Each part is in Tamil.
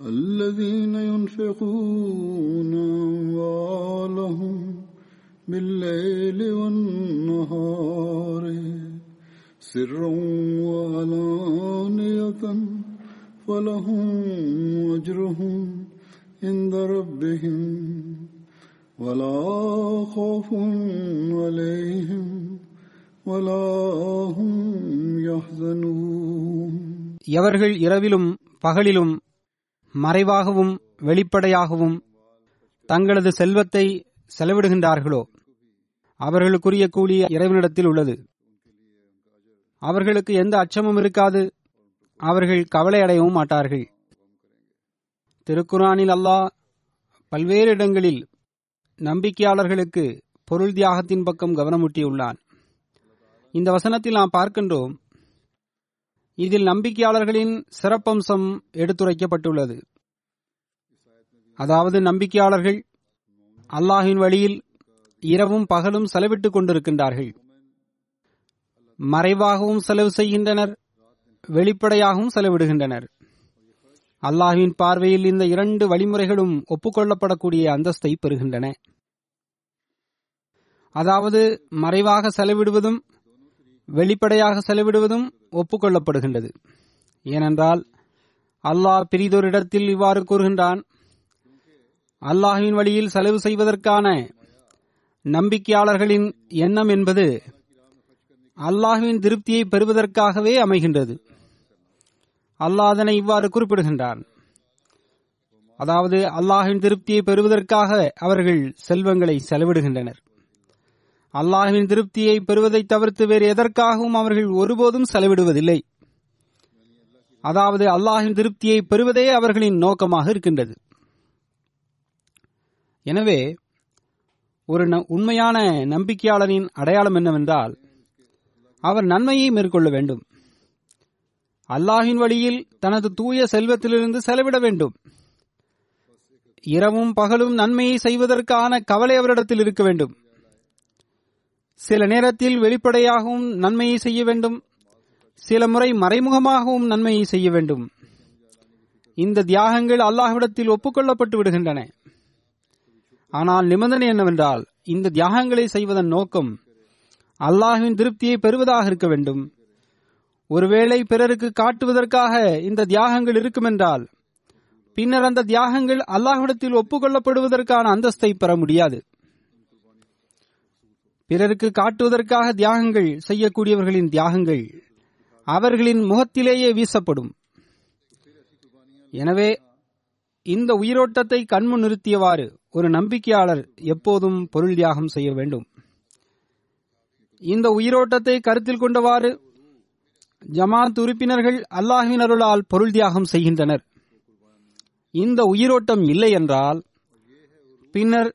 الذين ينفقون أموالهم بالليل والنهار سرا وعلانية فلهم أجرهم عند ربهم ولا خوف عليهم ولا هم يحزنون எவர்கள் இரவிலும் பகலிலும் மறைவாகவும் வெளிப்படையாகவும் தங்களது செல்வத்தை செலவிடுகின்றார்களோ? அவர்களுக்குரிய கூலி இறைவனிடத்தில் உள்ளது. அவர்களுக்கு எந்த அச்சமும் இருக்காது. அவர்கள் கவலை அடையவும் மாட்டார்கள். திருக்குரானில் அல்லாஹ் பல்வேறு இடங்களில் நம்பிக்கையாளர்களுக்கு பொருள் தியாகத்தின் பக்கம் கவனமூட்டியுள்ளான். இந்த வசனத்தில் நாம் பார்க்கின்றோம் இதில் நம்பிக்கையாளர்களின் சிறப்பம்சம் எடுத்துரைக்கப்பட்டுள்ளது. அதாவது நம்பிக்கையாளர்கள் அல்லாஹின் வழியில் இரவும் பகலும் செலவிட்டுக் கொண்டிருக்கின்றார்கள். மறைவாகவும் செலவு செய்கின்றனர் வெளிப்படையாகவும் செலவிடுகின்றனர். அல்லாஹின் பார்வையில் இந்த இரண்டு வழிமுறைகளும் ஒப்புக்கொள்ளப்படக்கூடிய அந்தஸ்தை பெறுகின்றன. அதாவது மறைவாக செலவிடுவதும் வெளிப்படையாக செலவிடுவதும் ஒப்புக்கொள்ளப்படுகின்றது. ஏனென்றால் அல்லாஹ் பிரிதொரிடத்தில் இவ்வாறு கூறுகின்றான் அல்லாஹுவின் வழியில் செலவு செய்வதற்கான நம்பிக்கையாளர்களின் எண்ணம் என்பது அல்லாஹுவின் திருப்தியை பெறுவதற்காகவே அமைகின்றது. அல்லாஹ் அதனை இவ்வாறு குறிப்பிடுகின்றான் அதாவது அல்லாஹின் திருப்தியை பெறுவதற்காக அவர்கள் செல்வங்களை செலவிடுகின்றனர். அல்லாஹுவின் திருப்தியை பெறுவதை தவிர்த்து வேறு எதற்காகவும் அவர்கள் ஒருபோதும் செலவிடுவதில்லை. அதாவது அல்லாஹின் திருப்தியை பெறுவதே அவர்களின் நோக்கமாக இருக்கின்றது. எனவே ஒரு உண்மையான நம்பிக்கையாளரின் அடையாளம் என்னவென்றால் அவர் நன்மையை மேற்கொள்ள வேண்டும். அல்லாஹின் வழியில் தனது தூய செல்வத்திலிருந்து செலவிட வேண்டும். இரவும் பகலும் நன்மையை செய்வதற்கான கவலை அவரிடத்தில் இருக்க வேண்டும். சில நேரத்தில் வெளிப்படையாகவும் நன்மையை செய்ய வேண்டும். சில முறை மறைமுகமாகவும் நன்மையை செய்ய வேண்டும். இந்த தியாகங்கள் அல்லாஹ்விடத்தில் ஒப்புக்கொள்ளப்பட்டு விடுகின்றன. ஆனால் நிபந்தனை என்னவென்றால் இந்த தியாகங்களை செய்வதன் நோக்கம் அல்லாஹுவின் திருப்தியை பெறுவதாக இருக்க வேண்டும். ஒருவேளை பிறருக்கு காட்டுவதற்காக இந்த தியாகங்கள் இருக்குமென்றால் பின்னர் அந்த தியாகங்கள் அல்லாஹ்விடத்தில் ஒப்புக்கொள்ளப்படுவதற்கான அந்தஸ்தை பெற முடியாது. பிறருக்கு காட்டுவதற்காக தியாகங்கள் செய்யக்கூடியவர்களின் தியாகங்கள் அவர்களின் முகத்திலேயே வீசப்படும். எனவே இந்த உயிரோட்டத்தை கண்முன் நிறுத்தியவாறு ஒரு நம்பிக்கையாளர் எப்போதும் பொருள் தியாகம் செய்ய வேண்டும். இந்த உயிரோட்டத்தை கருத்தில் கொண்டவாறு ஜமாத் உறுப்பினர்கள் அல்லாஹின் அருளால் பொருள் தியாகம் செய்கின்றனர். இந்த உயிரோட்டம் இல்லை என்றால் பின்னர்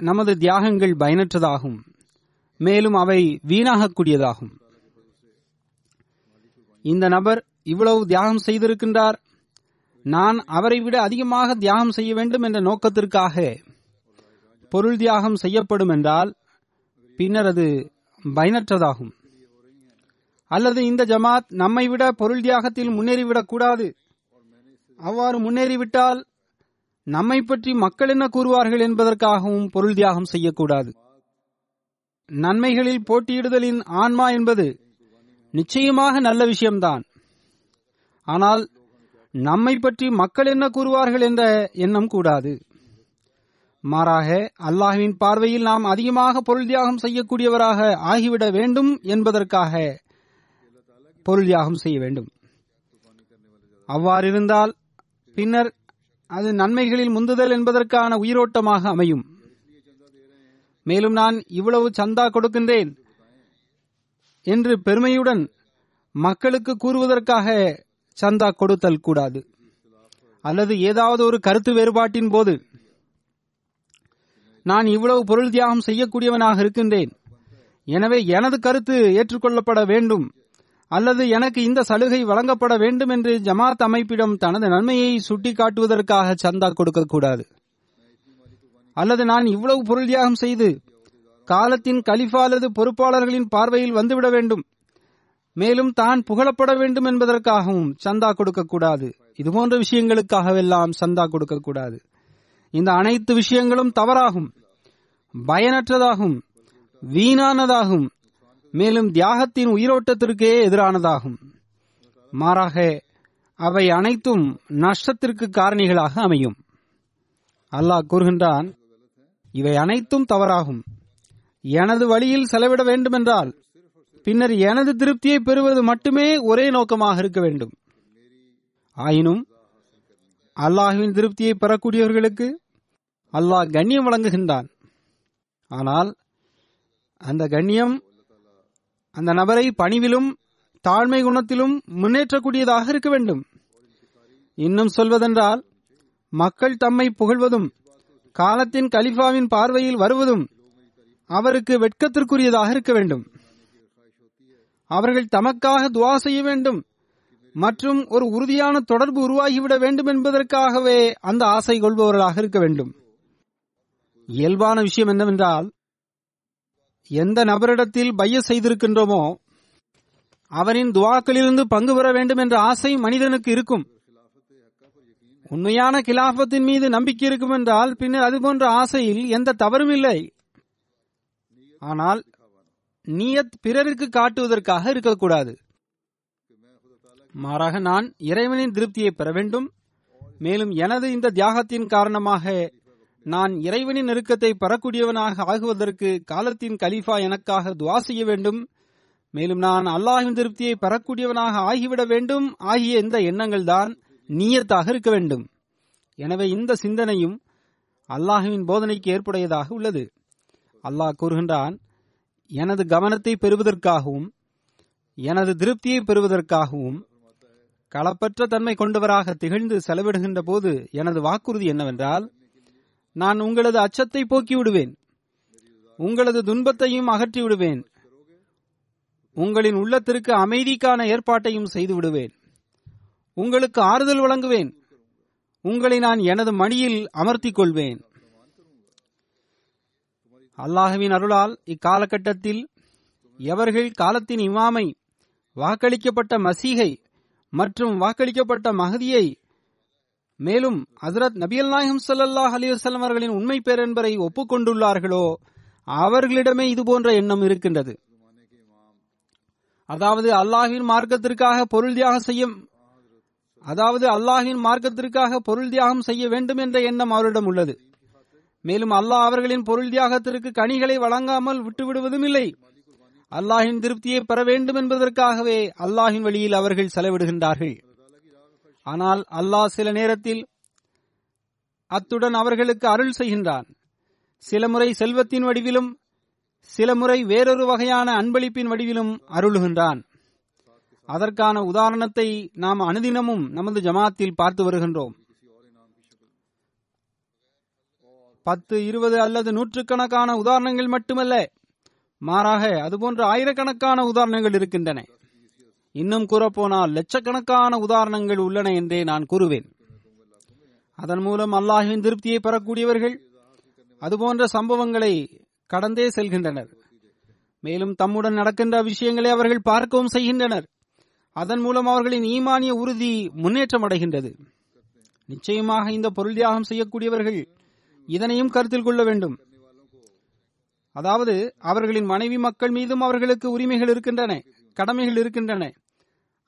நமது தியாகங்கள் பயனற்றதாகும். மேலும் அவை வீணாகக்கூடியதாகும். இந்த நபர் இவ்வளவு தியாகம் செய்திருக்கின்றார். நான் அவரை விட அதிகமாக தியாகம் செய்ய வேண்டும் என்ற நோக்கத்திற்காக பொருள் தியாகம் செய்யப்படும் என்றால் பின்னர் அது பயனற்றதாகும். அல்லது இந்த ஜமாத் நம்மை விட பொருள் தியாகத்தில் முன்னேறிவிடக் கூடாது. அவ்வாறு முன்னேறிவிட்டால் நம்மை பற்றி மக்கள் என்ன கூறுவார்கள் என்பதற்காகவும் பொருள் தியாகம் செய்யக்கூடாது. நன்மைகளில் போட்டியிடுதலின் ஆன்மா என்பது நிச்சயமாக நல்ல விஷயம்தான். ஆனால் நம்மை பற்றி மக்கள் என்ன கூறுவார்கள் என்ற எண்ணம் கூடாது. மாறாக அல்லாஹ்வின் பார்வையில் நாம் அதிகமாக பொருள் தியாகம் செய்யக்கூடியவராக ஆகிவிட வேண்டும் என்பதற்காக பொருள் தியாகம் செய்ய வேண்டும். அவ்வாறிருந்தால் பின்னர் அது நன்மைகளில் முந்துதல் என்பதற்கான உயிரோட்டமாக அமையும். மேலும் நான் இவ்வளவு சந்தா கொடுக்கின்றேன் என்று பெருமையுடன் மக்களுக்கு கூறுவதற்காக சந்தா கொடுத்தல் கூடாது. அல்லது ஏதாவது ஒரு கருத்து வேறுபாட்டின் போது நான் இவ்வளவு பொருள் தியாகம் செய்யக்கூடியவனாக இருக்கின்றேன். எனவே எனது கருத்து ஏற்றுக்கொள்ளப்பட வேண்டும். அல்லது எனக்கு இந்த சலுகை வழங்கப்பட வேண்டும் என்று ஜமாத் அமைப்பிடம் தனது நன்மையை சுட்டிக்காட்டுவதற்காக சந்தா கொடுக்கக்கூடாது. அல்லது நான் இவ்வளவு பொருள் தியாகம் செய்து காலத்தின் கலிஃபா அல்லது பொறுப்பாளர்களின் பார்வையில் வந்துவிட வேண்டும். மேலும் தான் புகழப்பட வேண்டும் என்பதற்காகவும் சந்தா கொடுக்கக்கூடாது. இதுபோன்ற விஷயங்களுக்காகவெல்லாம் சந்தா கொடுக்கக்கூடாது. இந்த அனைத்து விஷயங்களும் தவறாகும் பயனற்றதாகும் வீணானதாகும் மேலும் தியாகத்தின் உயிரோட்டத்திற்கே எதிரானதாகும். மாறாக அவை அனைத்தும் நஷ்டத்திற்கு காரணிகளாக அமையும். அல்லாஹ் கூறுகின்றான் இவை அனைத்தும் தவறாகும். எனது வழியில் செலவிட வேண்டுமென்றால் பின்னர் எனது திருப்தியை பெறுவது மட்டுமே ஒரே நோக்கமாக இருக்க வேண்டும். ஆயினும் அல்லாஹுவின் திருப்தியை பெறக்கூடியவர்களுக்கு அல்லாஹ் கண்ணியம் வழங்குகின்றான். ஆனால் அந்த கண்ணியம் அந்த நபரை பணிவிலும் தாழ்மை குணத்திலும் முன்னேற்றக்கூடியதாக இருக்க வேண்டும். இன்னும் சொல்வதென்றால் மக்கள் தம்மை புகழ்வதும் காலத்தின் கலிஃபாவின் பார்வையில் வருவதும் அவருக்கு வெட்கத்திற்குரியதாக இருக்க வேண்டும். அவர்கள் தமக்காக துவா செய்ய வேண்டும். மற்றும் ஒரு உறுதியான தொடர்பு உருவாகிவிட வேண்டும் என்பதற்காகவே அந்த ஆசை கொள்பவர்களாக இருக்க வேண்டும். இயல்பான விஷயம் என்னவென்றால் எந்த நபரிடத்தில் பைய செய்திருக்கின்றோமோ அவரின் துவாக்களிலிருந்து பங்கு பெற வேண்டும் என்ற ஆசை மனிதனுக்கு இருக்கும். உண்மையான கிலாபத்தின் மீது நம்பிக்கை இருக்கும் என்றால் பின்னர் அது போன்ற ஆசையில் எந்த தவறும் இல்லை. ஆனால் நீயத் பிறருக்கு காட்டுவதற்காக இருக்கக்கூடாது. மாறாக நான் இறைவனின் திருப்தியை பெற வேண்டும். மேலும் எனது இந்த தியாகத்தின் காரணமாக நான் இறைவனின் நெருக்கத்தை பெறக்கூடியவனாக ஆகுவதற்கு காலத்தின் கலீஃபா எனக்காக துவா செய்ய வேண்டும். மேலும் நான் அல்லாஹின் திருப்தியை பெறக்கூடியவனாக ஆகிவிட வேண்டும். ஆகிய இந்த எண்ணங்கள் தான் நீயத்தாக இருக்க வேண்டும். எனவே இந்த சிந்தனையும் அல்லாஹுவின் போதனைக்கு ஏற்புடையதாக உள்ளது. அல்லாஹ் கூறுகின்றான் எனது கவனத்தை பெறுவதற்காகவும் எனது திருப்தியை பெறுவதற்காகவும் களப்பற்ற தன்மை கொண்டவராக திகழ்ந்து செலவிடுகின்ற போது எனது வாக்குறுதி என்னவென்றால் நான் உங்களது அச்சத்தை போக்கி விடுவேன் உங்களது துன்பத்தையும் அகற்றி விடுவேன் உங்களின் உள்ளத்திற்கு அமைதிக்கான ஏற்பாட்டையும் செய்து விடுவேன் உங்களுக்கு ஆறுதல் வழங்குவேன். உங்களை நான் எனது மணியில் அமர்த்திக் கொள்வேன் அல்லாஹுவின் அருளால் இக்காலகட்டத்தில் எவர்கள் காலத்தின் இமாமை வாக்களிக்கப்பட்ட மசீகை மற்றும் வாக்களிக்கப்பட்ட மகதியை மேலும் ஹசரத் நபியல் நாயகம் சல்லாஹ் அலிவசல்லம் அவர்களின் உண்மை பேரன்பரை ஒப்புக்கொண்டுள்ளார்களோ அவர்களிடமே இதுபோன்ற எண்ணம் இருக்கின்றது. அதாவது அல்லாஹின் மார்க்கத்திற்காக பொருள் தியாகம் செய்ய அதாவது அல்லாஹின் மார்க்கத்திற்காக பொருள் தியாகம் செய்ய வேண்டும் என்ற எண்ணம் அவரிடம் உள்ளது. மேலும் அல்லாஹ் அவர்களின் பொருள் தியாகத்திற்கு கனிகளை வழங்காமல் விட்டுவிடுவதும் இல்லை. அல்லாஹின் திருப்தியை பெற வேண்டும் என்பதற்காகவே அல்லாஹின் வழியில் அவர்கள் செலவிடுகின்றார்கள். ஆனால் அல்லாஹ் சில நேரத்தில் அத்துடன் அவர்களுக்கு அருள் செய்கின்றான். சில முறை செல்வத்தின் வடிவிலும் சில முறை வேறொரு வகையான அன்பளிப்பின் வடிவிலும் அருளுகின்றான். அதற்கான உதாரணத்தை நாம் அனுதினமும் நமது ஜமாத்தில் பார்த்து வருகின்றோம். பத்து இருபது அல்லது நூற்றுக்கணக்கான உதாரணங்கள் மட்டுமல்ல மாறாக அதுபோன்ற ஆயிரக்கணக்கான உதாரணங்கள் இருக்கின்றன. இன்னும் கூறப்போனால் லட்சக்கணக்கான உதாரணங்கள் உள்ளன என்றே நான் கூறுவேன். அதன் மூலம் அல்லாஹின் திருப்தியை பெறக்கூடியவர்கள் அதுபோன்ற சம்பவங்களை கடந்தே செல்கின்றனர். மேலும் தம்முடன் நடக்கின்ற விஷயங்களை அவர்கள் பார்க்கவும் செய்கின்றனர். அதன் மூலம் அவர்களின் ஈமானிய உறுதி முன்னேற்றம் அடைகின்றது நிச்சயமாக இந்த பொருள் தியாகம் செய்யக்கூடியவர்கள் இதனையும் கருத்தில் கொள்ள வேண்டும். அதாவது அவர்களின் மனைவி மக்கள் மீதும் அவர்களுக்கு உரிமைகள் இருக்கின்றன கடமைகள் இருக்கின்றன.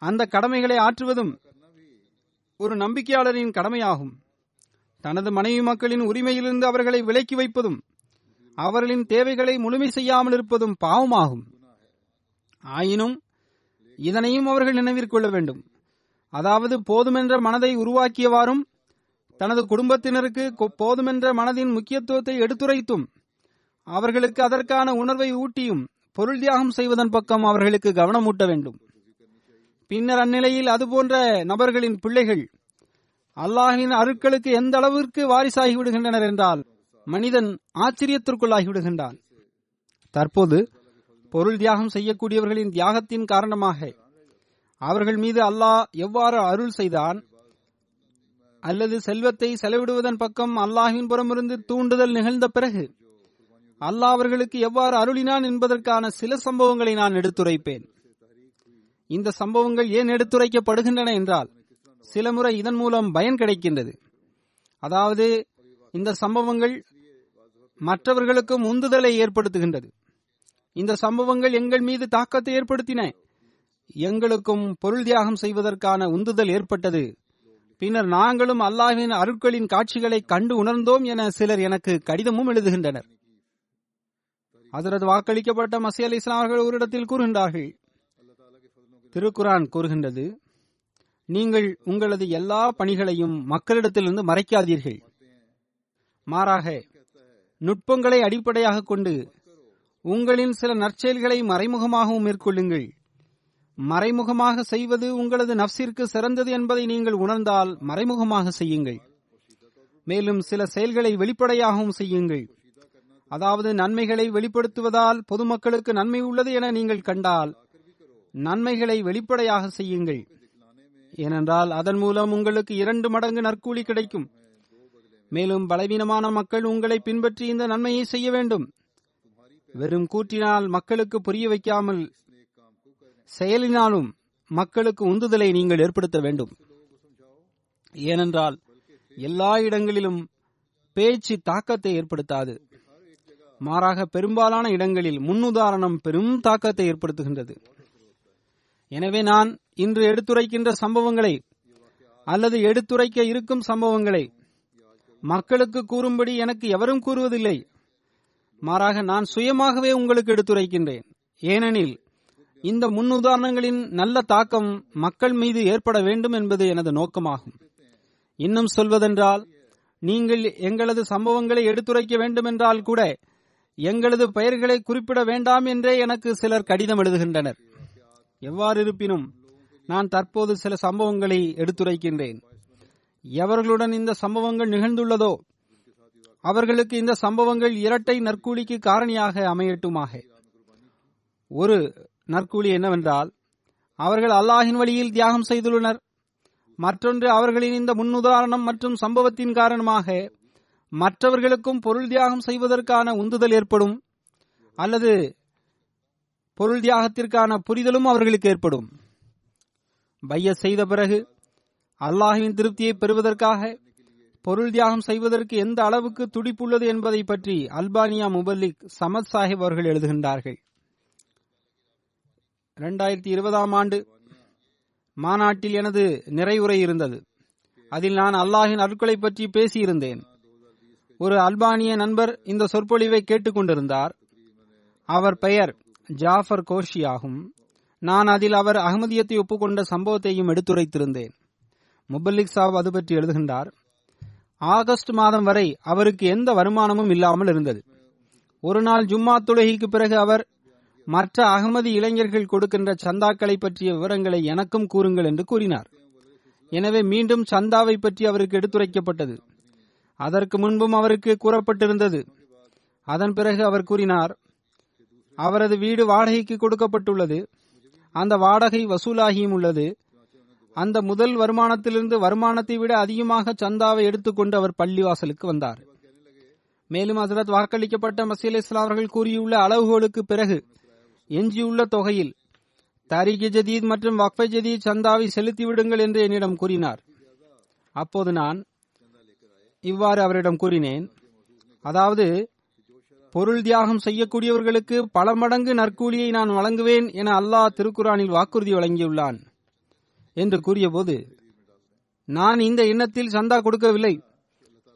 அந்த கடமைகளை ஆற்றுவதும் ஒரு நம்பிக்கையாளரின் கடமையாகும். தனது மனைவி மக்களின் உரிமையிலிருந்து அவர்களை விலக்கி வைப்பதும் அவர்களின் தேவைகளை முழுமை செய்யாமல் இருப்பதும் பாவமாகும். ஆயினும் இதனையும் அவர்கள் நினைவிற்கொள்ள வேண்டும். அதாவது போதுமென்ற மனதை உருவாக்கியவாறும் தனது குடும்பத்தினருக்கு கொ- போதுமென்ற மனதின் முக்கியத்துவத்தை எடுத்துரைத்தும் அவர்களுக்கு அதற்கான உணர்வை ஊட்டியும் பொருள் தியாகம் செய்வதன் பக்கம் அவர்களுக்கு கவனமூட்ட வேண்டும். பின்னர் அந்நிலையில் அதுபோன்ற நபர்களின் பிள்ளைகள் அல்லாஹின் அருட்களுக்கு எந்த அளவிற்கு வாரிசாகி விடுகின்றனர் என்றால் மனிதன் ஆச்சரியத்திற்குள்ளாகி விடுகின்றான். தற்போது பொருள் தியாகம் செய்யக்கூடியவர்களின் தியாகத்தின் காரணமாக. அவர்கள் மீது அல்லாஹ் எவ்வாறு அருள் செய்தான்? அல்லது செல்வத்தை செலவிடுவதன் பக்கம் அல்லாஹின் புறமிருந்து தூண்டுதல் நிகழ்ந்த பிறகு அல்லாஹ் அவர்களுக்கு எவ்வாறு அருளினான் என்பதற்கான சில சம்பவங்களை நான் எடுத்துரைப்பேன். இந்த சம்பவங்கள் ஏன் எடுத்துரைக்கப்படுகின்றன என்றால் சில முறை இதன் மூலம் பயன் கிடைக்கின்றது. அதாவது இந்த சம்பவங்கள் மற்றவர்களுக்கும் உந்துதலை ஏற்படுத்துகின்றது. இந்த சம்பவங்கள் எங்கள் மீது தாக்கத்தை ஏற்படுத்தின. எங்களுக்கும் பொருள் தியாகம் செய்வதற்கான உந்துதல் ஏற்பட்டது. பின்னர் நாங்களும் அல்லாஹின் அருட்களின் காட்சிகளை கண்டு உணர்ந்தோம் என சிலர் எனக்கு கடிதமும் எழுதுகின்றனர். அதரது வாக்களிக்கப்பட்ட மசி அலி இஸ்லாம் அவர்கள் ஒரு இடத்தில் கூறுகின்றார்கள். திருக்குரான் கூறுகின்றது நீங்கள் உங்களது எல்லா பணிகளையும் மக்களிடத்திலிருந்து மறைக்காதீர்கள். மாறாக நுட்பங்களை அடிப்படையாக கொண்டு உங்களின் சில நற்செயல்களை மறைமுகமாகவும் மேற்கொள்ளுங்கள். மறைமுகமாக செய்வது உங்களது நப்சிற்கு சிறந்தது என்பதை நீங்கள் உணர்ந்தால் மறைமுகமாக செய்யுங்கள். மேலும் சில செயல்களை வெளிப்படையாகவும் செய்யுங்கள். அதாவது நன்மைகளை வெளிப்படுத்துவதால் பொதுமக்களுக்கு நன்மை உள்ளது என நீங்கள் கண்டால் நன்மைகளை வெளிப்படையாக செய்யுங்கள். ஏனென்றால் அதன் மூலம் உங்களுக்கு இரண்டு மடங்கு நற்கூலி கிடைக்கும். மேலும் பலவீனமான மக்கள் உங்களை பின்பற்றி இந்த நன்மையை செய்ய வேண்டும். வெறும் கூற்றினால் மக்களுக்கு புரிய வைக்காமல் செயலினாலும் மக்களுக்கு உந்துதலை நீங்கள் ஏற்படுத்த வேண்டும். ஏனென்றால் எல்லா இடங்களிலும் பேச்சு தாக்கத்தை ஏற்படுத்தாது. மாறாக பெரும்பாலான இடங்களில் முன்னுதாரணம் பெரும் தாக்கத்தை ஏற்படுத்துகின்றது. எனவே நான் இன்று எடுத்துரைக்கின்ற சம்பவங்களை அல்லது எடுத்துரைக்க இருக்கும் சம்பவங்களை மக்களுக்கு கூறும்படி எனக்கு எவரும் கூறுவதில்லை. மாறாக நான் சுயமாகவே உங்களுக்கு எடுத்துரைக்கின்றேன். ஏனெனில் இந்த முன்னுதாரணங்களின் நல்ல தாக்கம் மக்கள் மீது ஏற்பட வேண்டும் என்பது எனது நோக்கமாகும். இன்னும் சொல்வதென்றால் நீங்கள் எங்களது சம்பவங்களை எடுத்துரைக்க வேண்டுமென்றால் கூட எங்களது பெயர்களை குறிப்பிட வேண்டாம் என்றே எனக்கு சிலர் கடிதம் எழுதுகின்றனர். எவ்வாறு இருப்பினும் நான் தற்போது சில சம்பவங்களை எடுத்துரைக்கின்றேன். எவர்களுடன் இந்த சம்பவங்கள் நிகழ்ந்துள்ளதோ அவர்களுக்கு இந்த சம்பவங்கள் இரட்டை நற்கூலிக்கு காரணியாக அமையட்டுமாக. ஒரு நற்கூலி என்னவென்றால் அவர்கள் அல்லாஹின் வழியில் தியாகம் செய்துள்ளனர். மற்றொன்று அவர்களின் இந்த முன்னுதாரணம் மற்றும் சம்பவத்தின் காரணமாக மற்றவர்களுக்கும் பொருள் தியாகம் செய்வதற்கான உந்துதல் ஏற்படும் அல்லது பொருள் தியாகத்திற்கான புரிதலும் அவர்களுக்கு ஏற்படும். பைய செய்த பிறகு அல்லாஹுவின் திருப்தியை பெறுவதற்காக பொருள் தியாகம் செய்வதற்கு எந்த அளவுக்கு துடிப்புள்ளது என்பதை பற்றி அல்பானியா முபல்லிக் சமத் சாஹிப் அவர்கள் எழுதுகின்றார்கள். இரண்டாயிரத்தி இருபதாம் ஆண்டு மாநாட்டில் எனது நிறைவுரை இருந்தது. அதில் நான் அல்லாஹின் அருட்களை பற்றி பேசியிருந்தேன். ஒரு அல்பானிய நண்பர் இந்த சொற்பொழிவை கேட்டுக்கொண்டிருந்தார். அவர் பெயர் ஜாஃபர் கோஷி ஆகும். நான் அதில் அவர் அகமதியத்தை ஒப்புக்கொண்ட சம்பவத்தையும் எடுத்துரைத்திருந்தேன். முபல்லிக் சாப் அது பற்றி எழுதுகின்றார். ஆகஸ்ட் மாதம் வரை அவருக்கு எந்த வருமானமும் இல்லாமல் இருந்தது. ஒரு நாள் ஜும்மா தொழுகைக்கு பிறகு அவர் மற்ற அகமதி இளைஞர்கள் கொடுக்கின்ற சந்தாக்களை பற்றிய விவரங்களை எனக்கும் கூறுங்கள் என்று கூறினார். எனவே மீண்டும் சந்தாவை பற்றி அவருக்கு எடுத்துரைக்கப்பட்டது. அதற்கு முன்பும் அவருக்கு கூறப்பட்டிருந்தது. அதன் பிறகு அவர் கூறினார் அவரது வீடு வாடகைக்கு கொடுக்கப்பட்டுள்ளது. அந்த வாடகை வசூலாகியும் உள்ளது. அந்த முதல் வருமானத்திலிருந்து வருமானத்தை விட அதிகமாக சந்தாவை எடுத்துக்கொண்டு அவர் பள்ளிவாசலுக்கு வந்தார். மேலும் ஹசரத் வாக்களிக்கப்பட்ட மசீல் இஸ்லாம் அவர்கள் கூறியுள்ள அளவுகோலுக்கு பிறகு எஞ்சியுள்ள தொகையில் தாரிகி ஜதீத் மற்றும் வக்ஃபை ஜதீத் சந்தாவை செலுத்தி விடுங்கள் என்று என்னிடம் கூறினார். அப்போது நான் இவ்வாறு அவரிடம் கூறினேன். அதாவது பொருள் தியாகம் செய்யக்கூடியவர்களுக்கு பல மடங்கு நற்கூலியை நான் வழங்குவேன் என அல்லாஹ் திருக்குறானில் வாக்குறுதி வழங்கியுள்ளான். என்று கூறியபோது நான் இந்த எண்ணத்தில் சந்தா கொடுக்கவில்லை.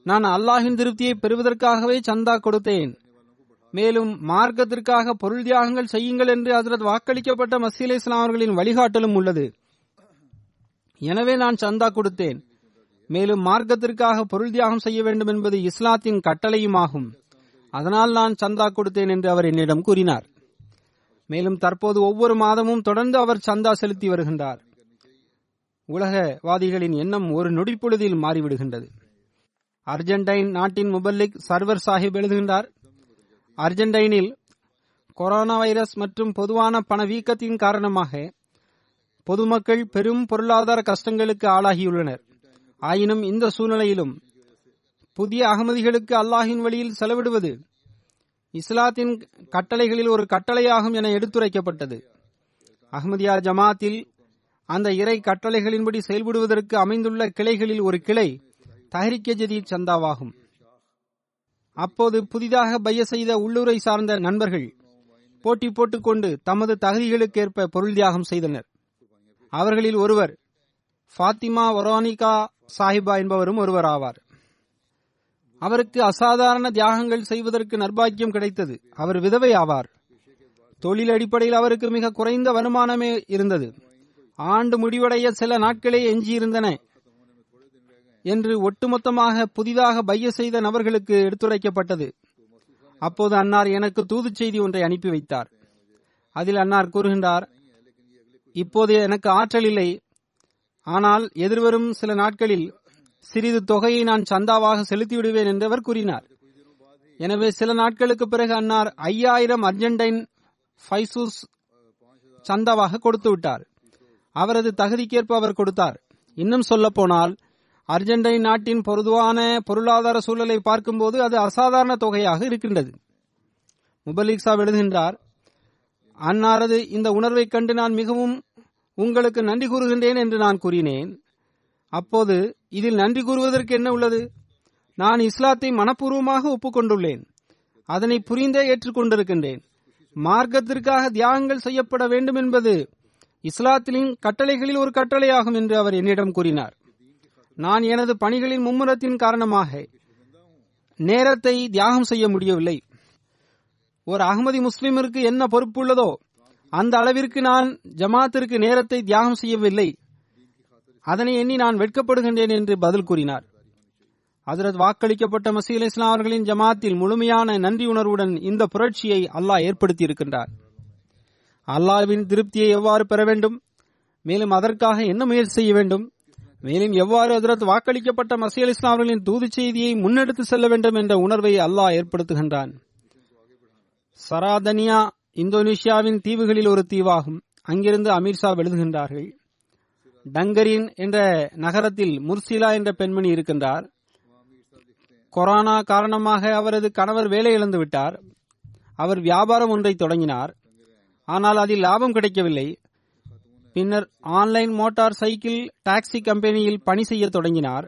நான் அல்லாஹின் திருப்தியை பெறுவதற்காகவே சந்தா கொடுத்தேன். மேலும் மார்க்கத்திற்காக பொருள் தியாகங்கள் செய்யுங்கள் என்று அதற்கு வாக்களிக்கப்பட்ட மசீல் இஸ்லாம் அவர்களின் வழிகாட்டலும் உள்ளது. எனவே நான் சந்தா கொடுத்தேன். மேலும் மார்க்கத்திற்காக பொருள் தியாகம் செய்ய வேண்டும் என்பது இஸ்லாத்தின் கட்டளையுமாகும். அதனால் நான் சந்தா கொடுத்தேன் என்று அவர் என்னிடம் கூறினார். மேலும் தற்போது ஒவ்வொரு மாதமும் தொடர்ந்து அவர் சந்தா செலுத்தி வருகின்றார். உலகவாதிகளின் எண்ணம் ஒரு நொடிப்பொழுதில் மாறிவிடுகின்றது. அர்ஜென்டைன் நாட்டின் முபல்லிக் சர்வர் சாஹிப் எழுதுகின்றார் அர்ஜென்டைனில் கொரோனா வைரஸ் மற்றும் பொதுவான பணவீக்கத்தின் காரணமாக பொதுமக்கள் பெரும் பொருளாதார கஷ்டங்களுக்கு ஆளாகியுள்ளனர். ஆயினும் இந்த சூழ்நிலையிலும் புதிய அகமதிகளுக்கு அல்லாஹின் வழியில் செலவிடுவது இஸ்லாத்தின் கட்டளைகளில் ஒரு கட்டளையாகும் என எடுத்துரைக்கப்பட்டது. அகமதியார் ஜமாத்தில் அந்த இறை கட்டளைகளின்படி செயல்படுவதற்கு அமைந்துள்ள கிளைகளில் ஒரு கிளை தஹரிக்க ஜதீத் சந்தாவாகும். அப்போது புதிதாக பைய செய்த உள்ளூரை சார்ந்த நண்பர்கள் போட்டி போட்டுக்கொண்டு தமது தகுதிகளுக்கேற்ப பொருள் தியாகம் செய்தனர். அவர்களில் ஒருவர் ஃபாத்திமா ஒரானிகா சாஹிபா என்பவரும் ஒருவர் ஆவார் அவருக்கு அசாதாரண தியாகங்கள் செய்வதற்கு நர்பாக்கியம் கிடைத்தது. அவர் விதவை ஆவார். தொழில் அடிப்படையில் அவருக்கு மிக குறைந்த வருமானமே இருந்தது. ஆண்டு முடிவடைய சில நாட்களே எஞ்சியிருந்தன என்று ஒட்டுமொத்தமாக புதிதாக பைய செய்த நபர்களுக்கு எடுத்துரைக்கப்பட்டது. அப்போது அன்னார் எனக்கு தூது செய்தி ஒன்றை அனுப்பி வைத்தார். அதில் அன்னார் கூறுகின்றார் இப்போது எனக்கு ஆற்றல் இல்லை. ஆனால் எதிர்வரும் சில நாட்களில் சிறிது தொகையை நான் சந்தாவாக செலுத்திவிடுவேன் என்று அவர் கூறினார். எனவே சில நாட்களுக்கு பிறகு அன்னார் ஐயாயிரம் அர்ஜென்டைன் ஃபைசூஸ் சந்தாவாக கொடுத்து விட்டார். அவரது தகுதிக்கேற்ப அவர் கொடுத்தார். இன்னும் சொல்ல போனால் அர்ஜென்டைன் நாட்டின் பொதுவான பொருளாதார சூழலை பார்க்கும்போது அது அசாதாரண தொகையாக இருக்கின்றது. முபலிக் எழுதுகின்றார் அன்னாரது இந்த உணர்வைக் கண்டு நான் மிகவும் உங்களுக்கு நன்றி கூறுகின்றேன் என்று நான் கூறினேன். அப்போது இதில் நன்றி கூறுவதற்கு என்ன உள்ளது? நான் இஸ்லாத்தை மனப்பூர்வமாக ஒப்புக்கொண்டுள்ளேன். அதனை புரிந்தே ஏற்றுக்கொண்டிருக்கின்றேன். மார்க்கத்திற்காக தியாகங்கள் செய்யப்பட வேண்டும் என்பது இஸ்லாத்திலின் கட்டளைகளில் ஒரு கட்டளையாகும் என்று அவர் என்னிடம் கூறினார். நான் எனது பணிகளின் மும்முரத்தின் காரணமாக நேரத்தை தியாகம் செய்ய முடியவில்லை. ஒரு அகமதி முஸ்லிமிற்கு என்ன பொறுப்புள்ளதோ அந்த அளவிற்கு நான் ஜமாத்திற்கு நேரத்தை தியாகம் செய்யவில்லை. அதனை எண்ணி நான் வெட்கப்படுகின்றேன் என்று பதில் கூறினார். ஹசரத் வாக்களிக்கப்பட்ட மசீல் இஸ்லாம் அவர்களின் ஜமாத்தில் முழுமையான நன்றி உணர்வுடன் இந்த புரட்சியை அல்லாஹ் ஏற்படுத்தி இருக்கின்றார் அல்லாவின் திருப்தியை எவ்வாறு பெற வேண்டும்? மேலும் அதற்காக என்ன முயற்சி செய்ய வேண்டும்? மேலும் எவ்வாறு அதற்கு வாக்களிக்கப்பட்ட மசீல் இஸ்லாம் அவர்களின் தூது செய்தியை முன்னெடுத்து செல்ல வேண்டும் என்ற உணர்வை அல்லாஹ் ஏற்படுத்துகின்றான். சராதனியா இந்தோனேஷியாவின் தீவுகளில் ஒரு தீவாகும். அங்கிருந்து அமீர்ஷா எழுதுகின்றார்கள் டங்கரின் என்ற நகரத்தில் முர்சிலா என்ற பெண்மணி இருக்கின்றார். கொரோனா காரணமாக அவரது கணவர் வேலை இழந்து விட்டார் அவர் வியாபாரம் ஒன்றை தொடங்கினார். ஆனால் அதில் லாபம் கிடைக்கவில்லை. பின்னர் ஆன்லைன் மோட்டார் சைக்கிள் டாக்ஸி கம்பெனியில் பணி செய்ய தொடங்கினார்.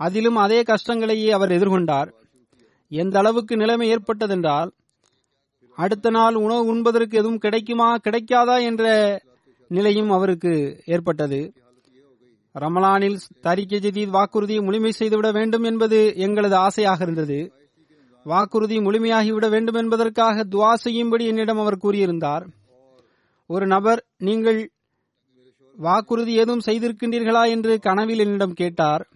அதிலும் அதே கஷ்டங்களையே அவர் எதிர்கொண்டார். எந்த அளவுக்கு நிலைமை ஏற்பட்டதென்றால் அடுத்த நாள் உணவு உண்பதற்கு எதுவும் கிடைக்குமா கிடைக்காதா என்ற நிலையும் அவருக்கு ஏற்பட்டது. ரமலானில் தரிக்க ஜதீத் வாக்குறுதியை முழுமை செய்துவிட வேண்டும் என்பது எங்களது ஆசையாக இருந்தது. வாக்குறுதி முழுமையாகிவிட வேண்டும் என்பதற்காக துவா செய்யும்படி என்னிடம் அவர் கூறியிருந்தார். ஒரு நபர் நீங்கள் வாக்குறுதி ஏதும் செய்திருக்கின்றீர்களா? என்று கனவில் என்னிடம் கேட்டார்.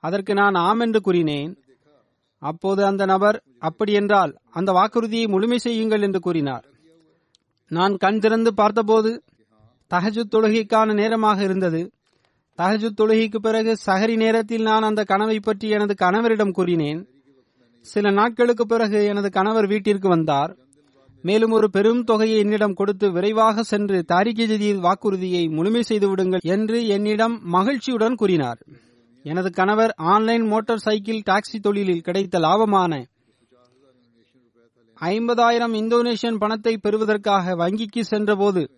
அதற்கு நான் ஆம் என்று கூறினேன். அப்போது அந்த நபர் அப்படியென்றால் அந்த வாக்குறுதியை முழுமை செய்யுங்கள் என்று கூறினார். நான் கண் திறந்து பார்த்தபோது தகஜுத் தொழுகைக்கான நேரமாக இருந்தது. தகஜுத் தொழுகைக்கு பிறகு சஹரி நேரத்தில் நான் அந்த கனவை பற்றி எனது கணவரிடம் கூறினேன். சில நாட்களுக்கு பிறகு எனது கணவர் வீட்டிற்கு வந்தார். மேலும் ஒரு பெரும் தொகையை என்னிடம் கொடுத்து விரைவாக சென்று தாரிகை ஜதீத் வாக்குறுதியை முழுமை செய்து விடுங்கள் என்று என்னிடம் மகிழ்ச்சியுடன் கூறினார். எனது கணவர் ஆன்லைன் மோட்டார் சைக்கிள் டாக்ஸி தொழிலில் கிடைத்த லாபமான ஐம்பதாயிரம் இந்தோனேஷியன் பணத்தை பெறுவதற்காக வங்கிக்கு சென்றபோது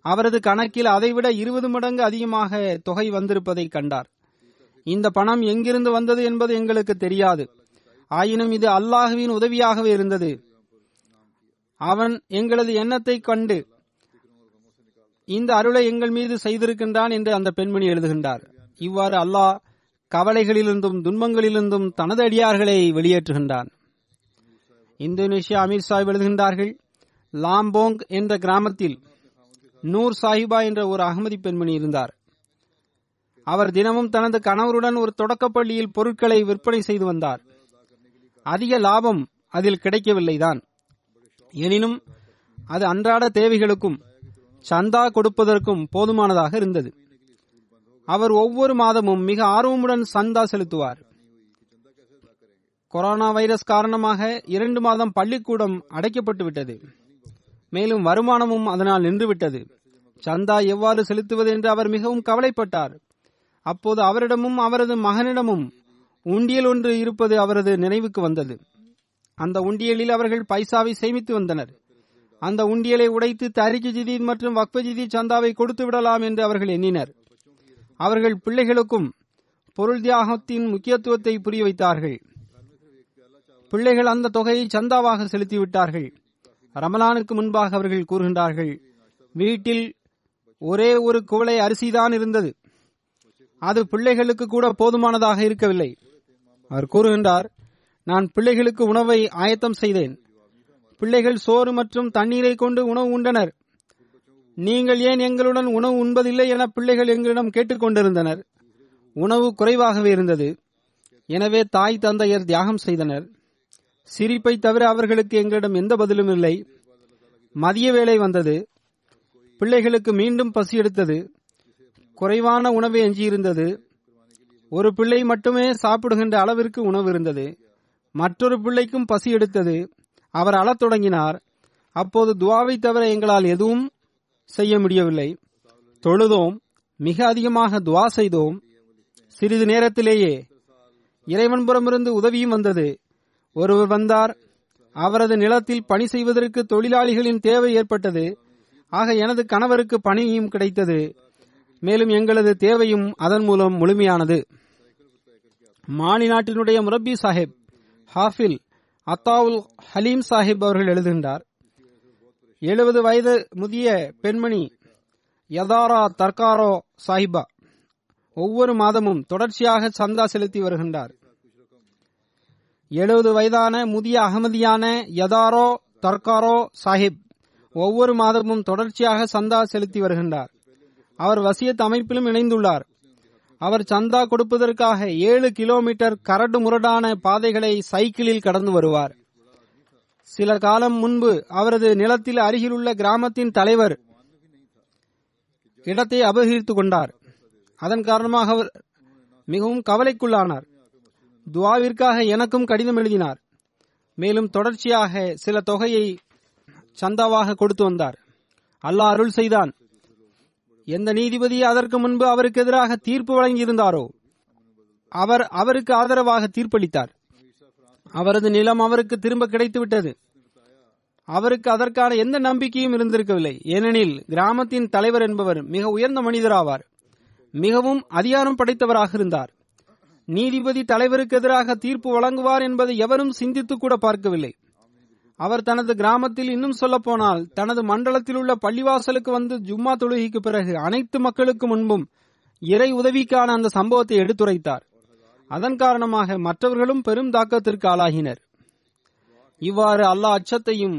அவரது கணக்கில் அதைவிட இருபது மடங்கு அதிகமாக தொகை வந்திருப்பதை கண்டார். இந்த பணம் எங்கிருந்து வந்தது என்பது எங்களுக்கு தெரியாது. ஆயினும் இது அல்லாஹுவின் உதவியாகவே இருந்தது. அவன் எங்களது எண்ணத்தை கண்டு இந்த அருளை எங்கள் மீது செய்திருக்கின்றான் என்று அந்த பெண்மணி எழுதுகின்றார். இவ்வாறு அல்லாஹ் கவலைகளிலிருந்தும் துன்பங்களிலிருந்தும் தனது அடியார்களை வெளியேற்றுகின்றான். இந்தோனேஷியா அமீர் சாஹிப் எழுதுகின்றார்கள் லாம்போங் என்ற கிராமத்தில் நூர் சாஹிபா என்ற ஒரு அகமதி பெண்மணி இருந்தார். அவர் தினமும் தனது கணவருடன் ஒரு தொடக்கப்பள்ளியில் பொருட்களை விற்பனை செய்து வந்தார். அதிக லாபம் அதில் கிடைக்கவில்லைதான். எனினும் அது அன்றாட தேவைகளுக்கும் சந்தா கொடுப்பதற்கும் போதுமானதாக இருந்தது. அவர் ஒவ்வொரு மாதமும் மிக ஆர்வமுடன் சந்தா செலுத்துவார். கொரோனா வைரஸ் காரணமாக இரண்டு மாதம் பள்ளிக்கூடம் அடைக்கப்பட்டு விட்டது மேலும் வருமானமும் அதனால் நின்றுவிட்டது. சந்தா எவ்வாறு செலுத்துவது என்று அவர் மிகவும் கவலைப்பட்டார். அப்போது அவரிடமும் அவரது மகனிடமும் உண்டியல் ஒன்று இருப்பது அவரது நினைவுக்கு வந்தது. அந்த உண்டியலில் அவர்கள் பைசாவை சேமித்து வந்தனர். அந்த உண்டியலை உடைத்து தரிக்கு ஜிதீத் மற்றும் வக்ப ஜிதீத் சந்தாவை கொடுத்து விடலாம் என்று அவர்கள் எண்ணினர். அவர்கள் பிள்ளைகளுக்கும் பொருள் தியாகத்தின் முக்கியத்துவத்தை புரிய வைத்தார்கள். பிள்ளைகள் அந்த தொகையை சந்தாவாக செலுத்திவிட்டார்கள் ரமலானுக்கு முன்பாக அவர்கள் கூறுகின்றார்கள் வீட்டில் ஒரே ஒரு குவளை அரிசிதான் இருந்தது. அது பிள்ளைகளுக்கு கூட போதுமானதாக இருக்கவில்லை. அவர் கூறுகின்றார் நான் பிள்ளைகளுக்கு உணவை ஆயத்தம் செய்தேன். பிள்ளைகள் சோறு மற்றும் தண்ணீரை கொண்டு உணவு உண்டனர். நீங்கள் ஏன் எங்களுடன் உணவு உண்பதில்லை என பிள்ளைகள் எங்களிடம் கேட்டுக்கொண்டிருந்தனர் உணவு குறைவாகவே இருந்தது. எனவே தாய் தந்தையர் தியாகம் செய்தனர். சிரிப்பை தவிர அவர்களுக்கு எங்களிடம் எந்த பதிலும் இல்லை. மதிய வேலை வந்தது. பிள்ளைகளுக்கு மீண்டும் பசி எடுத்தது. குறைவான உணவு எஞ்சியிருந்தது. ஒரு பிள்ளை மட்டுமே சாப்பிடுகின்ற அளவிற்கு உணவு இருந்தது. மற்றொரு பிள்ளைக்கும் பசி எடுத்தது. அவர் அழத் தொடங்கினார். அப்போது துவாவை தவிர எங்களால் எதுவும் செய்ய முடியவில்லை. தொழுதோம். மிக அதிகமாக துவா செய்தோம். சிறிது நேரத்திலேயே இறைவன்புறமிருந்து உதவியும் வந்தது. ஒருவர் வந்தார். அவரது நிலத்தில் பணி செய்வதற்கு தொழிலாளிகளின் தேவை ஏற்பட்டது. ஆக எனது கணவருக்கு பணியும் கிடைத்தது. மேலும் எங்களது தேவையும் அதன் மூலம் முழுமையானது. மாலி நாட்டினுடைய முரப்பி சாஹிப் ஹாஃபில் அத்தாவுல் ஹலீம் சாஹிப் அவர்கள் எழுதுகின்றார் எழுபது வயது முதிய பெண்மணி யதாரா தர்காரோ சாஹிபா ஒவ்வொரு மாதமும் தொடர்ச்சியாக சந்தா செலுத்தி வருகின்றார். எழுபது வயதான முதிய அகமதியான யதாரோ தர்காரோ சாஹிப் ஒவ்வொரு மாதமும் தொடர்ச்சியாக சந்தா செலுத்தி வருகின்றார். அவர் வசியத் அமைப்பிலும் இணைந்துள்ளார். அவர் சந்தா கொடுப்பதற்காக ஏழு கிலோமீட்டர் கரடு முரடான பாதைகளை சைக்கிளில் கடந்து வருவார். சில காலம் முன்பு அவரது நிலத்தில் அருகிலுள்ள கிராமத்தின் தலைவர் இடத்தை அபகரித்துக் கொண்டார். அதன் காரணமாக அவர் மிகவும் கவலைக்குள்ளானார். துவாவிற்காக எனக்கும் கடிதம் எழுதினார். மேலும் தொடர்ச்சியாக சில தொகையை சந்தாவாக கொடுத்து வந்தார். அல்லாஹ் அருள் செய்தான். எந்த நீதிபதி அதற்கு முன்பு அவருக்கு எதிராக தீர்ப்பு வழங்கியிருந்தாரோ? அவர் அவருக்கு ஆதரவாக தீர்ப்பளித்தார். அவரது நிலம் அவருக்கு திரும்ப கிடைத்துவிட்டது. அவருக்கு அதற்கான எந்த நம்பிக்கையும் இருந்திருக்கவில்லை. ஏனெனில் கிராமத்தின் தலைவர் என்பவர் மிக உயர்ந்த மனிதராவார். மிகவும் அதிகாரம் படைத்தவராக இருந்தார். நீதிபதி தலைவருக்கு எதிராக தீர்ப்பு வழங்குவார் என்பதை எவரும் சிந்தித்து கூட பார்க்கவில்லை. அவர் தனது கிராமத்தில் இன்னும் சொல்ல போனால் தனது மண்டலத்தில் உள்ள பள்ளிவாசலுக்கு வந்து ஜும்மா தொழுகைக்கு பிறகு அனைத்து மக்களுக்கு முன்பும் இறை உதவிக்கான அந்த சம்பவத்தை எடுத்துரைத்தார். அதன் காரணமாக மற்றவர்களும் பெரும் தாக்கத்திற்கு ஆளாகினர். இவ்வாறு அல்லாஹ் அச்சத்தையும்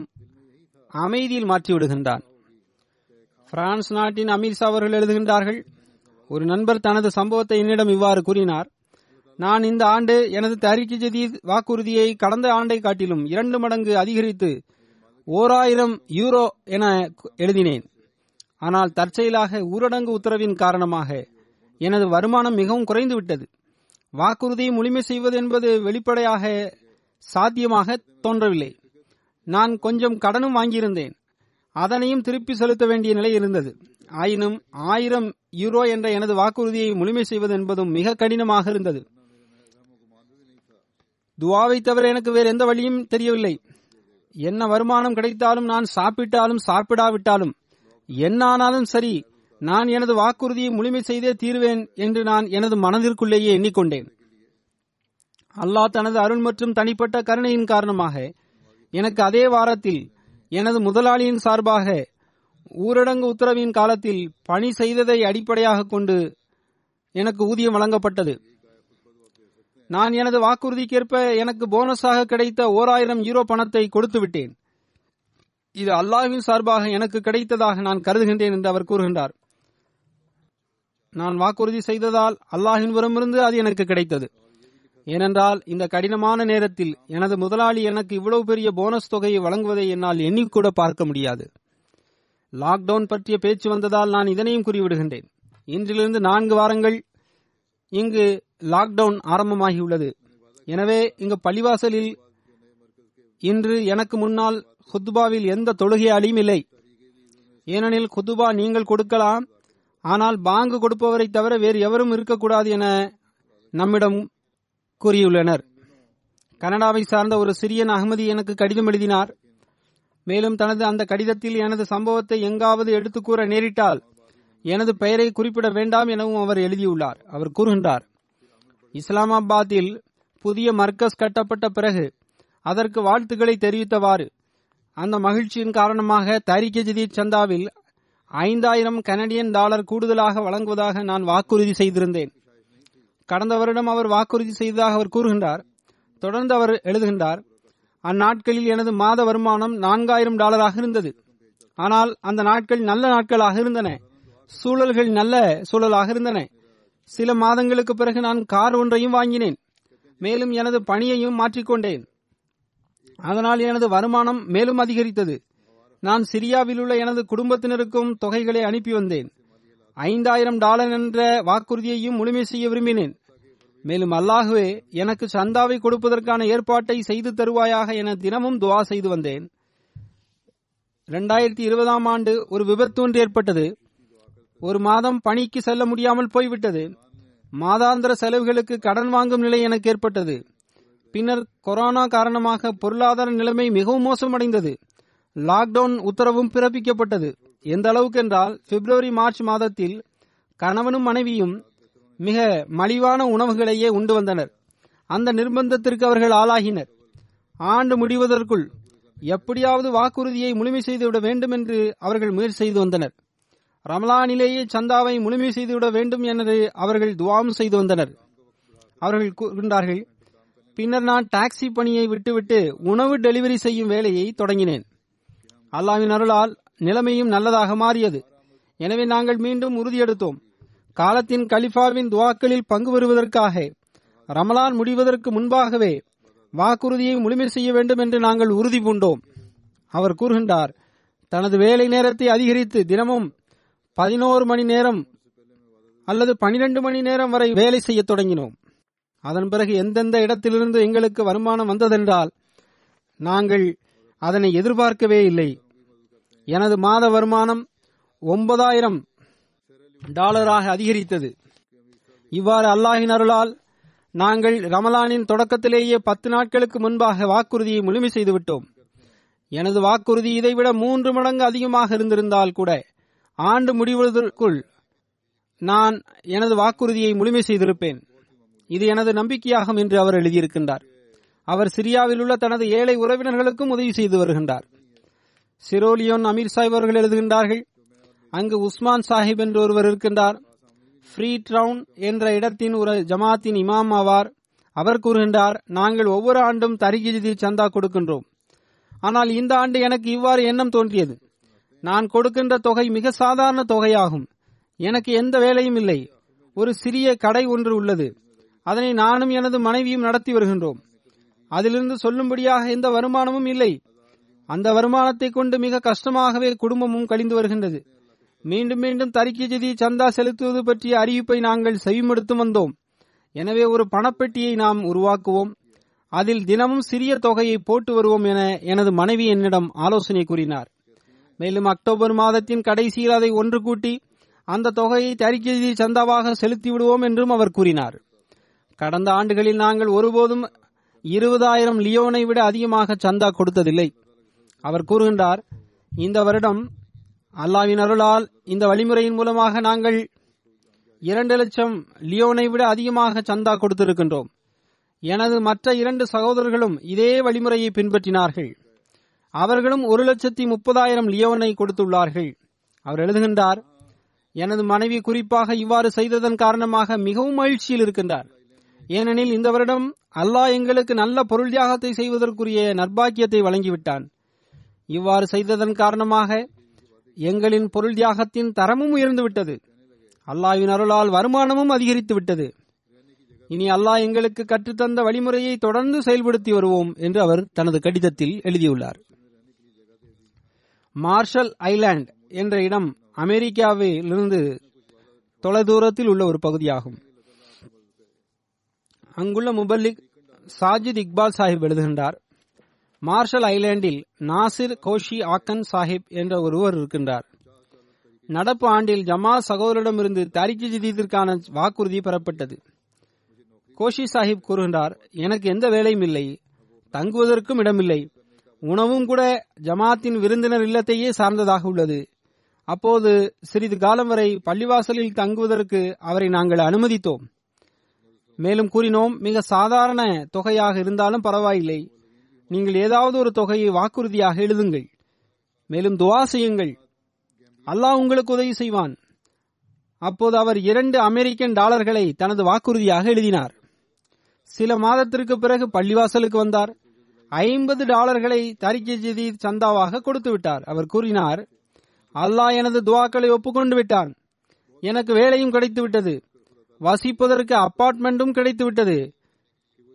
அமைதியில் மாற்றிவிடுகின்றான். பிரான்ஸ் நாட்டின் அமீர்ஷா அவர்கள் எழுதுகின்றார்கள் ஒரு நண்பர் தனது சம்பவத்தை என்னிடம் இவ்வாறு கூறினார் நான் இந்த ஆண்டு எனது தரிக்கு ஜதீத் வாக்குறுதியை கடந்த ஆண்டை காட்டிலும் இரண்டு மடங்கு அதிகரித்து ஓராயிரம் யூரோ என எழுதினேன். ஆனால் தற்செயலாக ஊரடங்கு உத்தரவின் காரணமாக எனது வருமானம் மிகவும் குறைந்துவிட்டது. வாக்குறுதியை முழுமை செய்வது என்பது வெளிப்படையாக சாத்தியமாக தோன்றவில்லை. நான் கொஞ்சம் கடனும் வாங்கியிருந்தேன். அதனையும் திருப்பி செலுத்த வேண்டிய நிலை இருந்தது. ஆயினும் ஆயிரம் யூரோ என்ற எனது வாக்குறுதியை முழுமை செய்வது என்பதும் மிக கடினமாக இருந்தது. துவாவை தவிர எனக்கு வேறு எந்த வழியும் தெரியவில்லை. என்ன வருமானம் கிடைத்தாலும் நான் சாப்பிட்டாலும் சாப்பிடாவிட்டாலும் என்ன ஆனாலும் சரி நான் எனது வாக்குறுதியை முழுமை செய்தே தீர்வேன் என்று நான் எனது மனதிற்குள்ளேயே எண்ணிக்கொண்டேன். அல்லாஹ் தனது அருள் மற்றும் தனிப்பட்ட கருணையின் காரணமாக எனக்கு அதே வாரத்தில் எனது முதலாளியின் சார்பாக ஊரடங்கு உத்தரவின் காலத்தில் பணி செய்ததை அடிப்படையாக கொண்டு எனக்கு ஊதியம் வழங்கப்பட்டது. நான் எனது வாக்குறுதிக்கேற்ப எனக்கு போனஸாக கிடைத்த ஓர் ஆயிரம் யூரோ பணத்தை கொடுத்து விட்டேன் இது அல்லாஹின் சார்பாக எனக்கு கிடைத்ததாக நான் கருதுகின்றேன் என்று அவர் கூறுகின்றார். நான் வாக்குறுதி செய்ததால் அல்லாஹின் புறமிருந்து அது எனக்கு கிடைத்தது. ஏனென்றால் இந்த கடினமான நேரத்தில் எனது முதலாளி எனக்கு இவ்வளவு பெரிய போனஸ் தொகையை வழங்குவதை என்னால் எண்ணிக்கூட பார்க்க முடியாது. லாக்டவுன் பற்றிய பேச்சு வந்ததால் நான் இதனையும் கூறிவிடுகின்றேன். இன்றிலிருந்து நான்கு வாரங்கள் இங்கு லாக்டவுன் ஆரம்பமாகியுள்ளது. எனவே இங்கு பள்ளிவாசலில் இன்று எனக்கு முன்னால் குத்துபாவில் எந்த தொழுகையாளியும் இல்லை. ஏனெனில் குத்துபா நீங்கள் கொடுக்கலாம் ஆனால் பாங்கு கொடுப்பவரை தவிர வேறு எவரும் இருக்கக்கூடாது என நம்மிடம் கூறியுள்ளனர். கனடாவை சார்ந்த ஒரு சிறியன் அகமதி எனக்கு கடிதம் எழுதினார். மேலும் தனது அந்த கடிதத்தில் எனது சம்பவத்தை எங்காவது எடுத்துக் கூற நேரிட்டால் எனது பெயரை குறிப்பிட வேண்டாம் எனவும் அவர் எழுதியுள்ளார். அவர் கூறுகின்றார் இஸ்லாமாபாத்தில் புதிய மர்க்கஸ் கட்டப்பட்ட பிறகு அதற்கு வாழ்த்துக்களை தெரிவித்தவாறு அந்த மகிழ்ச்சியின் காரணமாக தாரிக ஜதீத் சந்தாவில் ஐந்தாயிரம் கனடியன் டாலர் கூடுதலாக வழங்குவதாக நான் வாக்குறுதி செய்திருந்தேன். கடந்த வருடம் அவர் வாக்குறுதி செய்ததாக அவர் கூறுகின்றார். தொடர்ந்து அவர் எழுதுகின்றார் அந்நாட்களில் எனது மாத வருமானம் நான்காயிரம் டாலராக இருந்தது. ஆனால் அந்த நாட்கள் நல்ல நாட்களாக இருந்தன. சூழல்கள் நல்ல சூழலாக இருந்தன. சில மாதங்களுக்கு பிறகு நான் கார் ஒன்றையும் வாங்கினேன். மேலும் எனது பணியையும் மாற்றிக்கொண்டேன். அதனால் எனது வருமானம் மேலும் அதிகரித்தது. நான் சிரியாவில் உள்ள எனது குடும்பத்தினருக்கும் தொகைகளை அனுப்பி வந்தேன். ஐந்தாயிரம் டாலர் என்ற வாக்குறுதியையும் முழுமை செய்ய விரும்பினேன். மேலும் அல்லாஹுவே எனக்கு சந்தாவை கொடுப்பதற்கான ஏற்பாட்டை செய்து தருவாயாக என தினமும் துவா செய்து வந்தேன். இரண்டாயிரத்தி இருபதாம் ஆண்டு ஒரு விபத்து ஒன்று ஏற்பட்டது. ஒரு மாதம் பணிக்கு செல்ல முடியாமல் போய்விட்டது. மாதாந்திர செலவுகளுக்கு கடன் வாங்கும் நிலை எனக்கு ஏற்பட்டது. பின்னர் கொரோனா காரணமாக பொருளாதார நிலைமை மிகவும் மோசமடைந்தது. லாக்டவுன் உத்தரவும் பிறப்பிக்கப்பட்டது. எந்த அளவுக்கு என்றால் பிப்ரவரி மார்ச் மாதத்தில் கணவனும் மனைவியும் மிக மலிவான உணவுகளையே உண்டு வந்தனர். அந்த நிர்பந்தத்திற்கு அவர்கள் ஆளாகினர். ஆண்டு முடிவதற்குள் எப்படியாவது வாக்குறுதியை முழுமை செய்துவிட வேண்டும் என்று அவர்கள் முயற்சி செய்து வந்தனர். ரமலானிலேயே சந்தாவை முழுமை செய்துவிட வேண்டும் என்று அவர்கள் துவாம் செய்து வந்தனர். அவர்கள் கூறுகின்றார்கள் பின்னர் நான் டாக்ஸி பணியை விட்டுவிட்டு உணவு டெலிவரி செய்யும் வேலையை தொடங்கினேன். அல்லாவின் அருளால் நிலைமையும் நல்லதாக மாறியது. எனவே நாங்கள் மீண்டும் உறுதியெடுத்தோம். காலத்தின் கலிஃபாவின் துவாக்களில் பங்கு பெறுவதற்காக ரமலான் முடிவதற்கு முன்பாகவே வாக்குறுதியை முழுமை செய்ய வேண்டும் என்று நாங்கள் உறுதி பூண்டோம். அவர் கூறுகின்றார் தனது வேலை நேரத்தை அதிகரித்து தினமும் பதினோரு மணி நேரம் அல்லது பனிரெண்டு மணி நேரம் வரை வேலை செய்ய தொடங்கினோம். அதன் பிறகு எந்தெந்த இடத்திலிருந்து எங்களுக்கு வருமானம் வந்ததென்றால் நாங்கள் அதனை எதிர்பார்க்கவே இல்லை. எனது மாத வருமானம் ஒன்பதாயிரம் டாலராக அதிகரித்தது. இவ்வாறு அல்லாஹின் அருளால் நாங்கள் ரமலானின் தொடக்கத்திலேயே பத்து நாட்களுக்கு முன்பாக வாக்குறுதியை முழுமை செய்துவிட்டோம். எனது வாக்குறுதி இதைவிட மூன்று மடங்கு அதிகமாக இருந்திருந்தால் கூட ஆண்டு முடிவதற்குள் நான் எனது வாக்குறுதியை முழுமை செய்திருப்பேன். இது எனது நம்பிக்கையாகும் என்று அவர் எழுதியிருக்கின்றார். அவர் சிரியாவில் உள்ள தனது ஏழை உறவினர்களுக்கும் உதவி செய்து வருகின்றார். சிரோலியோன் அமீர் சாஹிப் அவர்கள் எழுதுகின்றார்கள் அங்கு உஸ்மான் சாஹிப் என்று ஒருவர் இருக்கின்றார். ஃப்ரீ டவுன் என்ற இடத்தின் ஒரு ஜமாத்தின் இமாம் ஆவார். அவர் கூறுகின்றார் நாங்கள் ஒவ்வொரு ஆண்டும் தரிகிஜி சந்தா கொடுக்கின்றோம். ஆனால் இந்த ஆண்டு எனக்கு இவ்வாறு எண்ணம் தோன்றியது. நான் கொடுக்கின்ற தொகை மிக சாதாரண தொகையாகும். எனக்கு எந்த வேலையும் இல்லை. ஒரு சிறிய கடை ஒன்று உள்ளது. அதனை நானும் எனது மனைவியும் நடத்தி வருகின்றோம். அதிலிருந்து சொல்லும்படியாக எந்த வருமானமும் இல்லை. அந்த வருமானத்தை கொண்டு மிக கஷ்டமாகவே குடும்பமும் கழிந்து வருகின்றது. மீண்டும் மீண்டும் தறிக்கை ஜதி சந்தா செலுத்துவது பற்றிய அறிவிப்பை நாங்கள் செவிமடுத்து வந்தோம். எனவே ஒரு பணப்பெட்டியை நாம் உருவாக்குவோம். அதில் தினமும் சிறிய தொகையை போட்டு வருவோம் என எனது மனைவி என்னிடம் ஆலோசனை கூறினார். மேலும் அக்டோபர் மாதத்தின் கடைசியில் அதை ஒன்று கூட்டி அந்த தொகையை தரிக்கை சந்தாவாக செலுத்தி விடுவோம் என்றும் அவர் கூறினார். கடந்த ஆண்டுகளில் நாங்கள் ஒருபோதும் இருபதாயிரம் லியோனை விட அதிகமாக சந்தா கொடுத்ததில்லை. அவர் கூறுகின்றார் இந்த வருடம் அல்லாவின் அருளால் இந்த வழிமுறையின் மூலமாக நாங்கள் இரண்டு லட்சம் லியோனை விட அதிகமாக சந்தா கொடுத்திருக்கின்றோம். எனது மற்ற இரண்டு சகோதரர்களும் இதே வழிமுறையை பின்பற்றினார்கள். அவர்களும் ஒரு லட்சத்தி முப்பதாயிரம் லியோனை கொடுத்துள்ளார்கள். அவர் எழுதுகின்றார் எனது மனைவி குறிப்பாக இவ்வாறு செய்ததன் காரணமாக மிகவும் மகிழ்ச்சியில் இருக்கின்றார். ஏனெனில் இந்த வருடம் அல்லாஹ் எங்களுக்கு நல்ல பொருள் தியாகத்தை செய்வதற்குரிய நற்பாக்கியத்தை வழங்கிவிட்டான். இவ்வாறு செய்ததன் காரணமாக எங்களின் பொருள் தியாகத்தின் தரமும் உயர்ந்து விட்டது அருளால் வருமானமும் அதிகரித்து விட்டது இனி அல்லாஹ் எங்களுக்கு கற்றுத்தந்த வழிமுறையை தொடர்ந்து செயல்படுத்தி வருவோம் என்று அவர் தனது கடிதத்தில் எழுதியுள்ளார். மார்ஷல் ஐலாண்ட் என்ற இடம் அமெரிக்காவிலிருந்து தொலைதூரத்தில் உள்ள ஒரு பகுதியாகும். அங்குள்ள முபல்லிக் சாஜித் இக்பால் சாஹிப் எழுதுகின்றார் மார்ஷல் ஐலாண்டில் நாசிர் கோஷி ஆக்கன் சாஹிப் என்ற ஒருவர் இருக்கின்றார். நடப்பு ஆண்டில் ஜமா சகோதரிடமிருந்து தாரிக்கு ஜிதீதிற்கான வாக்குறுதி பெறப்பட்டது. கோஷி சாஹிப் கூறுகின்றார் எனக்கு எந்த வேலையும் இல்லை தங்குவதற்கும் இடமில்லை உணவும் கூட ஜமாத்தின் விருந்தினர் இல்லத்தையே சார்ந்ததாக உள்ளது. அப்போது சிறிது காலம் வரை பள்ளிவாசலில் தங்குவதற்கு அவரை நாங்கள் அனுமதித்தோம். மேலும் கூறினோம் மிக சாதாரண தொகையாக இருந்தாலும் பரவாயில்லை. நீங்கள் ஏதாவது ஒரு தொகையை வாக்குறுதியாக எழுதுங்கள். மேலும் துவா செய்யுங்கள். அல்லாஹ் உங்களுக்கு உதவி செய்வான். அப்போது அவர் இரண்டு அமெரிக்கன் டாலர்களை தனது வாக்குறுதியாக எழுதினார். சில மாதத்திற்கு பிறகு பள்ளிவாசலுக்கு வந்தார். ஐம்பது டாலர்களை தரிக்கை ஜதீத் சந்தாவாக கொடுத்து விட்டார். அவர் கூறினார் அல்லாஹ் எனது துவாக்களை ஒப்புக்கொண்டு விட்டான். எனக்கு வேலையும் கிடைத்து விட்டது. வசிப்பதற்கு அப்பார்ட்மெண்ட்டும் கிடைத்து விட்டது.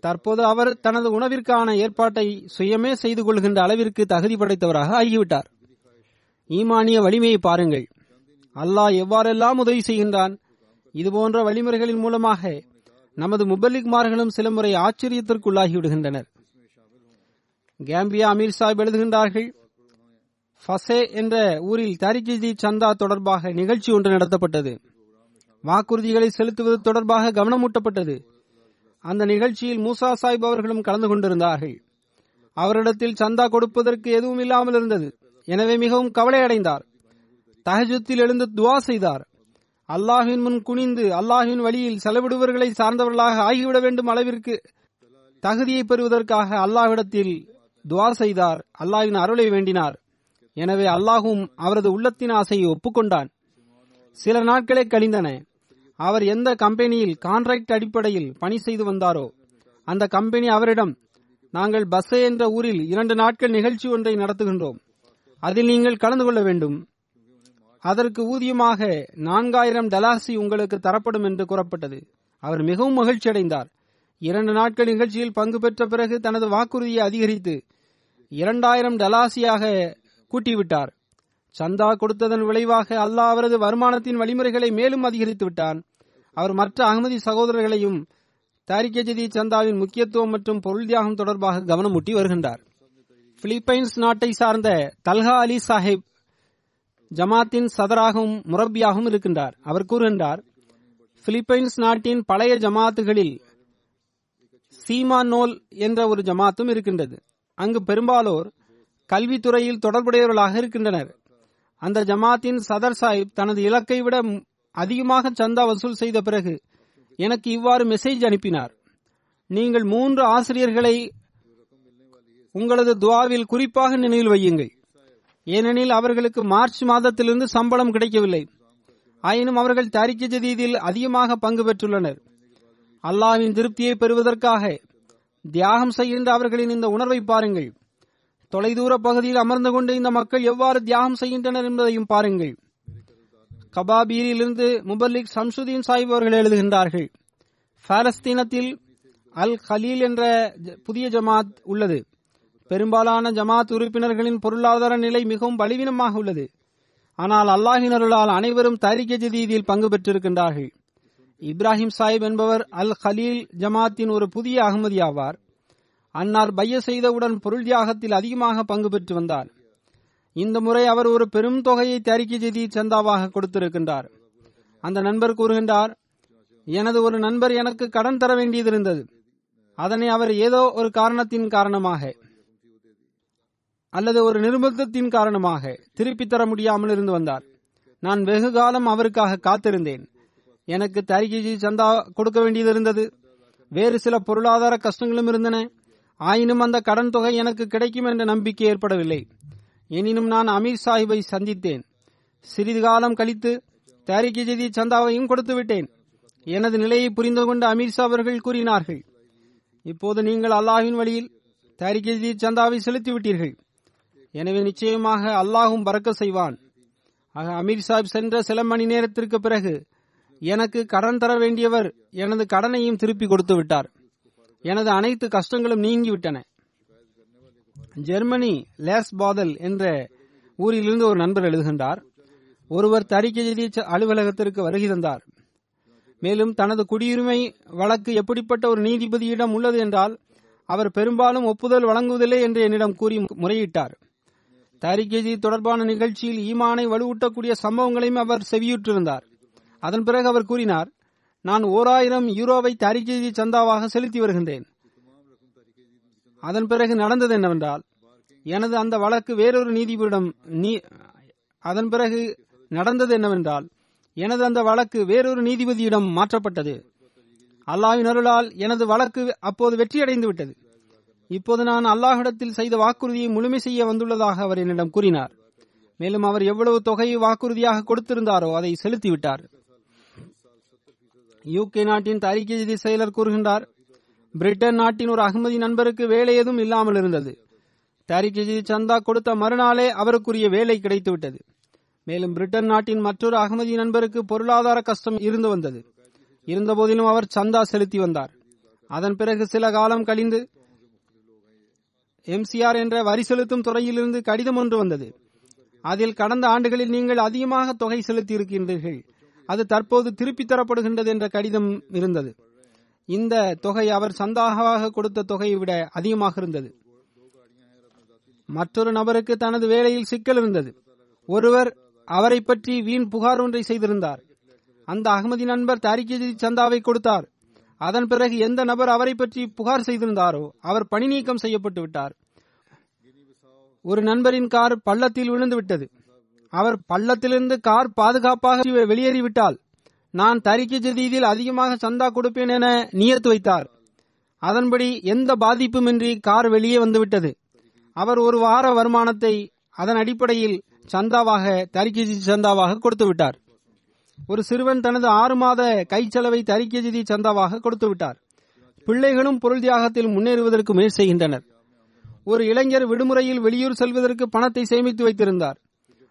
தற்போது அவர் தனது உணவிற்கான ஏற்பாட்டை சுயமே செய்து கொள்கின்ற அளவிற்கு தகுதி படைத்தவராக ஆகிவிட்டார். ஈமானிய வலிமையை பாருங்கள். அல்லாஹ் எவ்வாறெல்லாம் உதவி செய்கின்றான்? இதுபோன்ற வழிமுறைகளின் மூலமாக நமது முபல்லிக்மார்களும் சில முறை ஆச்சரியத்திற்குள்ளாகி விடுகின்றனர். கேம்பியா அமீர் சாஹிப் எழுதுகின்றார்கள் ஃபசே என்ற ஊரில் தாரிஜி சந்தா தொடர்பாக நிகழ்ச்சி ஒன்று நடத்தப்பட்டது. வாக்குறுதிகளை செலுத்துவது தொடர்பாக கவனமூட்டப்பட்டது. அந்த நிகழ்ச்சியில் மூசா சாஹிப் அவர்களும் கலந்து கொண்டிருந்தார்கள். அவரிடத்தில் சந்தா கொடுப்பதற்கு எதுவும் இல்லாமல் இருந்தது. எனவே மிகவும் கவலையடைந்தார். தஹஜத்தில் எழுந்து துவா செய்தார். அல்லாஹின் முன் குனிந்து அல்லாஹின் வழியில் செலவிடுவர்களை சார்ந்தவர்களாக ஆகிவிட வேண்டும் அளவிற்கு தகுதியை பெறுவதற்காக அல்லாஹ்விடத்தில் துவா செய்தார். அல்லாஹின் அருளை வேண்டினார். எனவே அல்லாஹும் அவரது உள்ளத்தின் ஆசையை ஒப்புக்கொண்டான். சில நாட்களே கழிந்தன. அவர் எந்த கம்பெனியில் கான்ட்ராக்ட் அடிப்படையில் பணி செய்து வந்தாரோ அந்த கம்பெனி அவரிடம் நாங்கள் பஸ்ஸே என்ற ஊரில் இரண்டு நாட்கள் நிகழ்ச்சி ஒன்றை நடத்துகின்றோம். அதில் நீங்கள் கலந்து கொள்ள வேண்டும். அதற்கு ஊதியமாக நான்காயிரம் டலாசி உங்களுக்கு தரப்படும் என்று கூறப்பட்டது. அவர் மிகவும் மகிழ்ச்சி அடைந்தார் இரண்டு நாட்கள் நிகழ்ச்சியில் பங்கு பெற்ற பிறகு தனது வாக்குறுதியை அதிகரித்து இரண்டாயிரம் டலாசியாக கூட்டிவிட்டார். சந்தா கொடுத்ததன் விளைவாக அல்லாஹ் அவரது வருமானத்தின் வழிமுறைகளை மேலும் அதிகரித்து விட்டான். அவர் மற்ற அகமதி சகோதரர்களையும் தாரிக் ஜதி சந்தாவின் முக்கியத்துவம் மற்றும் பொருள் தியாகம் தொடர்பாக கவனமூட்டி வருகின்றார். பிலிப்பைன்ஸ் நாட்டை சார்ந்த தல்ஹா அலி சாஹிப் ஜமாத்தின் சதராகவும் முரப்பியாகவும் இருக்கின்றார். அவர் கூறுகின்றார் பிலிப்பைன்ஸ் நாட்டின் பழைய ஜமாத்துகளில் சீமானோல் என்ற ஒரு ஜமாத்தும் இருக்கின்றது. அங்கு பெரும்பாலோர் கல்வித்துறையில் தொடர்புடையவர்களாக இருக்கின்றனர். அந்த ஜமாத்தின் சதர் சாஹிப் தனது இலக்கை விட அதிகமாக சந்தா வசூல் செய்த பிறகு எனக்கு இவ்வாறு மெசேஜ் அனுப்பினார். நீங்கள் மூன்று ஆசிரியர்களை உங்களது துவாவில் குறிப்பாக நினைவில் வையுங்கள். ஏனெனில் அவர்களுக்கு மார்ச் மாதத்திலிருந்து சம்பளம் கிடைக்கவில்லை. ஆயினும் அவர்கள் தாரிக்க ஜதீதில் அதிகமாக பங்கு பெற்றுள்ளனர். அல்லாவின் திருப்தியை பெறுவதற்காக தியாகம் செய்கின்ற அவர்களின் இந்த உணர்வை பாருங்கள். தொலைதூர பகுதியில் அமர்ந்து கொண்டு இந்த மக்கள் எவ்வாறு தியாகம் செய்கின்றனர் என்பதையும் பாருங்கள். கபாபீரிலிருந்து முபல்லிக் சம்சுதீன் சாஹிப் அவர்கள் எழுதுகின்றார்கள் பாலஸ்தீனத்தில் அல் ஹலீல் என்ற புதிய ஜமாத் உள்ளது. பெரும்பாலான ஜமாத் உறுப்பினர்களின் பொருளாதார நிலை மிகவும் பலவீனமாக உள்ளது. ஆனால் அல்லாஹினருளால் அனைவரும் தாரிக்க ஜதீதியில் பங்கு பெற்றிருக்கின்றார்கள். இப்ராஹிம் சாஹிப் என்பவர் அல் ஹலீல் ஜமாத்தின் ஒரு புதிய அகமதி ஆவார் அன்னார் பைய செய்தவுடன் பொருள் தியாகத்தில் அதிகமாக பங்கு பெற்று வந்தார். இந்த முறை அவர் ஒரு பெரும் தொகையை தயாரிக்கை செய்தி சந்தாவாக கொடுத்திருக்கின்றார். அந்த நண்பர் கூறுகின்றார் எனது ஒரு நண்பர் எனக்கு கடன் தர வேண்டியது இருந்தது அதனை அவர் ஏதோ ஒரு காரணத்தின் காரணமாக அல்லது ஒரு நிர்பந்தத்தின் காரணமாக திருப்பித் தர முடியாமல் இருந்து வந்தார். நான் வெகு காலம் அவருக்காக காத்திருந்தேன். எனக்கு தரிகிஜி சந்தா கொடுக்க வேண்டியது இருந்தது வேறு சில பொருளாதார கஷ்டங்களும் இருந்தன. ஆயினும் அந்த கடன் தொகை எனக்கு கிடைக்கும் என்ற நம்பிக்கை ஏற்படவில்லை. எனினும் நான் அமீர் சாஹிப்பை சந்தித்தேன். சிறிது காலம் கழித்து தாரிக் ஜதி சந்தாவையும் கொடுத்து விட்டேன். எனது நிலையை புரிந்து கொண்டு அமீர் ஷா அவர்கள் கூறினார்கள் இப்போது நீங்கள் அல்லாஹின் வழியில் தாரிக் ஜதி சந்தாவை செலுத்திவிட்டீர்கள் எனவே நிச்சயமாக அல்லாஹும் பறக்க செய்வான். ஆக அமீர் சாஹிப் சென்ற சில மணி நேரத்திற்கு பிறகு எனக்கு கடன் தர வேண்டியவர் எனது கடனையும் திருப்பி கொடுத்து விட்டார். எனது அனைத்து கஷ்டங்களும் நீங்கிவிட்டன. ஜெர்மனி லேஸ் பாதல் என்ற ஊரிலிருந்து ஒரு நண்பர் எழுதுகின்றார். ஒருவர் தரிக்கெதி அலுவலகத்திற்கு வருகை தந்தார். மேலும் தனது குடியுரிமை வழக்கு எப்படிப்பட்ட ஒரு நீதிபதியிடம் உள்ளது என்றால் அவர் பெரும்பாலும் ஒப்புதல் வழங்குவதில்லை என்று என்னிடம் கூறி முறையிட்டார். தாரிகேஜி தொடர்பான நிகழ்ச்சியில் ஈமானை வலுவூட்டக்கூடிய சம்பவங்களையும் அவர் செவியுற்றிருந்தார். அதன் பிறகு அவர் கூறினார் நான் ஓர் ஆயிரம் யூரோவை தாரிகேஜி சந்தாவாக செலுத்தி வருகின்றேன். அதன் பிறகு நடந்தது என்னவென்றால் எனது அந்த வழக்கு வேறொரு நீதிபதியிடம் அதன் பிறகு நடந்தது என்னவென்றால் எனது அந்த வழக்கு வேறொரு நீதிபதியிடம் மாற்றப்பட்டது. அல்லாவின் அருளால் எனது வழக்கு அப்போது வெற்றியடைந்து விட்டது. இப்போது நான் அல்லாஹிடத்தில் செய்த வாக்குறுதியை முழுமை செய்ய வந்துள்ளதாக அவர் என்னிடம் கூறினார். மேலும் அவர் எவ்வளவு தொகையை வாக்குறுதியாக கொடுத்திருந்தாரோ அதை செலுத்திவிட்டார். யூகே நாட்டின் தரிக்கை செயலர் கூறுகின்றார். பிரிட்டன் நாட்டின் ஒரு அகமதி நண்பருக்கு வேலை எதுவும் இல்லாமல் இருந்தது. தரிக்கை சந்தா கொடுத்த மறுநாளே அவருக்குரிய வேலை கிடைத்துவிட்டது. மேலும் பிரிட்டன் நாட்டின் மற்றொரு அகமதி நண்பருக்கு பொருளாதார கஷ்டம் இருந்து வந்தது. இருந்தபோதிலும் அவர் சந்தா செலுத்தி வந்தார். அதன் பிறகு சில காலம் கழிந்து எம்சிஆர் என்ற வரி செலுத்தும் துறையிலிருந்து கடிதம் ஒன்று வந்தது. அதில் கடந்த ஆண்டுகளில் நீங்கள் அதிகமாக தொகை செலுத்தி இருக்கின்றீர்கள் அது தற்போது திருப்பித் தரப்படுகின்றது என்ற கடிதம் இருந்தது. இந்த தொகை அவர் சந்தாகமாக கொடுத்த தொகையை விட அதிகமாக இருந்தது. மற்றொரு நபருக்கு தனது வேலையில் சிக்கல் இருந்தது. ஒருவர் அவரை பற்றி வீண் புகார் ஒன்றை செய்திருந்தார். அந்த அகமதி நண்பர் தாரிக்கி சந்தாவை கொடுத்தார். அதன் பிறகு எந்த நபர் அவரை பற்றி புகார் செய்திருந்தாரோ அவர் பணி நீக்கம் செய்யப்பட்டு விட்டார். ஒரு நண்பரின் கார் பள்ளத்தில் விழுந்து விட்டது. அவர் பள்ளத்திலிருந்து கார் பாதுகாப்பாக வெளியேறிவிட்டால் நான் தரிக்கு ஜதீதில் அதிகமாக சந்தா கொடுப்பேன் என நியத்து வைத்தார். அதன்படி எந்த பாதிப்புமின்றி கார் வெளியே வந்துவிட்டது. அவர் ஒரு வார வருமானத்தை அதன் அடிப்படையில் சந்தாவாக தரிக்கஜி சந்தாவாக கொடுத்து விட்டார். ஒரு சிறுவன் தனது ஆறு மாத கைச்செலவை தரிக்கை சந்தாவாக கொடுத்து விட்டார். பிள்ளைகளும் பொருள் தியாகத்தில் முன்னேறுவதற்கு முயற்சி செய்கின்றனர். ஒரு இளைஞர் விடுமுறையில் வெளியூர் செல்வதற்கு பணத்தை சேமித்து வைத்திருந்தார்.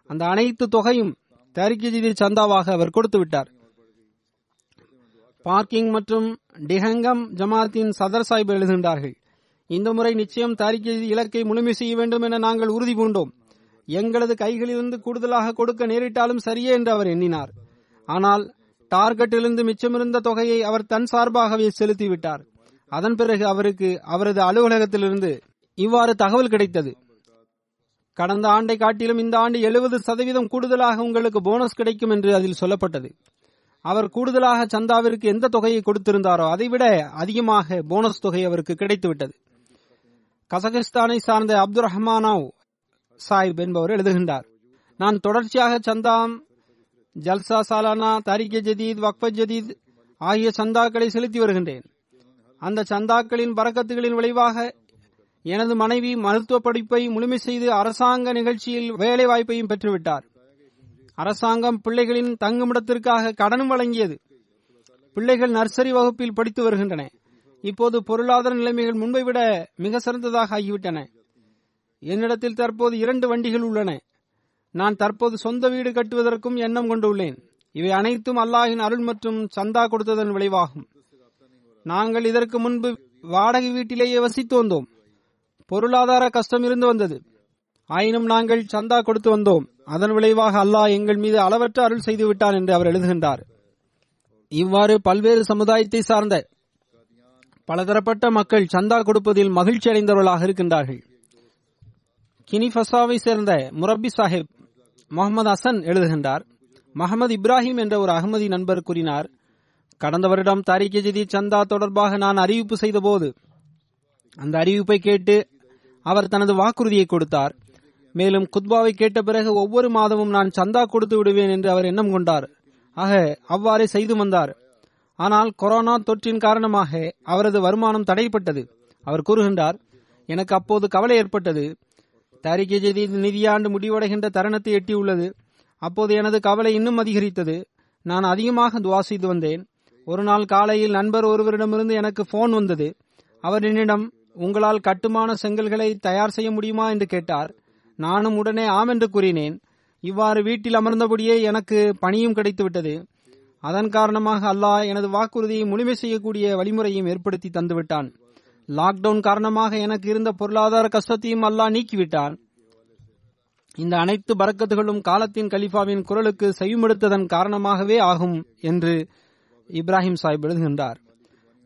அந்த அனைத்து தொகையும் தரிக்கை சந்தாவாக அவர் கொடுத்து விட்டார். பார்க்கிங் மற்றும் டிஹங்கம் ஜமாத்தின் சதர் சாஹிப் எழுதுகின்றார்கள். இந்த முறை நிச்சயம் தாரிக்கை இலக்கை முழுமை செய்ய வேண்டும் என நாங்கள் உறுதி பூண்டோம். எங்களது கைகளிலிருந்து கூடுதலாக கொடுக்க நேரிட்டாலும் சரியே என்று அவர் எண்ணினார். ஆனால் டார்கெட்டிலிருந்து மிச்சமிருந்த தொகையை அவர் தன் சார்பாகவே செலுத்திவிட்டார். அதன் பிறகு அவருக்கு அவரது அலுவலகத்திலிருந்து இவ்வாறு தகவல் கிடைத்தது. கடந்த ஆண்டை காட்டிலும் இந்த ஆண்டு எழுபது சதவீதம் கூடுதலாக உங்களுக்கு போனஸ் கிடைக்கும் என்று அதில் சொல்லப்பட்டது. அவர் கூடுதலாக சந்தாவிற்கு எந்த தொகையை கொடுத்திருந்தாரோ அதைவிட அதிகமாக போனஸ் தொகை அவருக்கு கிடைத்துவிட்டது. கசகஸ்தானை சார்ந்த அப்துல் ரஹ்மானாவ் சாஹிப் என்பவர் எழுதுகின்றார் நான் தொடர்ச்சியாக சந்தாம் ஜல்சா சாலானா தாரிகே ஜதீத் வக்ஃப ஜதீத் ஆகிய சந்தாக்களை செலுத்தி வருகின்றேன். அந்த சந்தாக்களின் பறக்கத்துகளின் விளைவாக எனது மனைவி மருத்துவ படிப்பை முழுமை செய்து அரசாங்க நிகழ்ச்சியில் வேலை வாய்ப்பையும் பெற்றுவிட்டார். அரசாங்கம் பிள்ளைகளின் தங்குமிடத்திற்காக கடனும் வழங்கியது. பிள்ளைகள் நர்சரி வகுப்பில் படித்து வருகின்றன. இப்போது பொருளாதார நிலைமைகள் முன்பை விட மிக சிறந்ததாக ஆகிவிட்டன. என்னிடத்தில் தற்போது இரண்டு வண்டிகள் உள்ளன. நான் தற்போது சொந்த வீடு கட்டுவதற்கும் எண்ணம் கொண்டுள்ளேன். இவை அனைத்தும் அல்லாஹின் அருள் மற்றும் சந்தா கொடுத்ததன் விளைவாகும். நாங்கள் இதற்கு முன்பு வாடகை வீட்டிலேயே வசித்து வந்தோம் பொருளாதார கஷ்டம் இருந்து வந்தது. ஆயினும் நாங்கள் சந்தா கொடுத்து வந்தோம். அதன் விளைவாக அல்லாஹ் எங்கள் மீது அளவற்ற அருள் செய்து விட்டான் என்று அவர் எழுதுகின்றார். இவ்வாறு பல்வேறு சமுதாயத்தை சார்ந்த பலதரப்பட்ட மக்கள் சந்தா கொடுப்பதில் மகிழ்ச்சி அடைந்தவர்களாக இருக்கின்றார்கள். கினிஃபசாவை சேர்ந்த முரப்பி சாஹிப் முகமது ஹசன் எழுதுகின்றார். முகமது இப்ராஹிம் என்ற ஒரு அகமதி நண்பர் கூறினார் கடந்த வருடம் தாரிக் ஜதி சந்தா தொடர்பாக நான் அறிவிப்பு செய்தபோது அந்த அறிவிப்பை கேட்டு அவர் தனது வாக்குறுதியை கொடுத்தார். மேலும் குத்பாவை கேட்ட பிறகு ஒவ்வொரு மாதமும் நான் சந்தா கொடுத்து விடுவேன் என்று அவர் எண்ணம் கொண்டார். ஆக அவ்வாறே செய்து வந்தார். ஆனால் கொரோனா தொற்றின் காரணமாக அவரது வருமானம் தடைப்பட்டது அவர் கூறுகின்றார் எனக்கு அப்போது கவலை ஏற்பட்டது. தாரிகே ஜதீத் நிதியாண்டு முடிவடைகின்ற தருணத்தை எட்டியுள்ளது. அப்போது எனது கவலை இன்னும் அதிகரித்தது. நான் அதிகமாக துவா செய்து வந்தேன். ஒரு நாள் காலையில் நண்பர் ஒருவரிடமிருந்து எனக்கு போன் வந்தது. அவர் என்னிடம் உங்களால் கட்டுமான செங்கல்களை தயார் செய்ய முடியுமா என்று கேட்டார். நானும் உடனே ஆம் என்று கூறினேன். இவ்வாறு வீட்டில் அமர்ந்தபடியே எனக்கு பணியும் கிடைத்துவிட்டது. அதன் காரணமாக அல்லாஹ் எனது வாக்குறுதியை முழுமை செய்யக்கூடிய வழிமுறையும் ஏற்படுத்தி தந்துவிட்டான். லாக்டவுன் காரணமாக எனக்கு இருந்த பொருளாதார கஷ்டத்தையும் அல்லாஹ் நீக்கிவிட்டான் இந்த அனைத்து பறக்கத்துகளும் காலத்தின் கலிஃபாவின் குரலுக்கு செவிமடுத்ததன் காரணமாகவே ஆகும் என்று இப்ராஹிம் சாஹிப் எழுதுகின்றார்.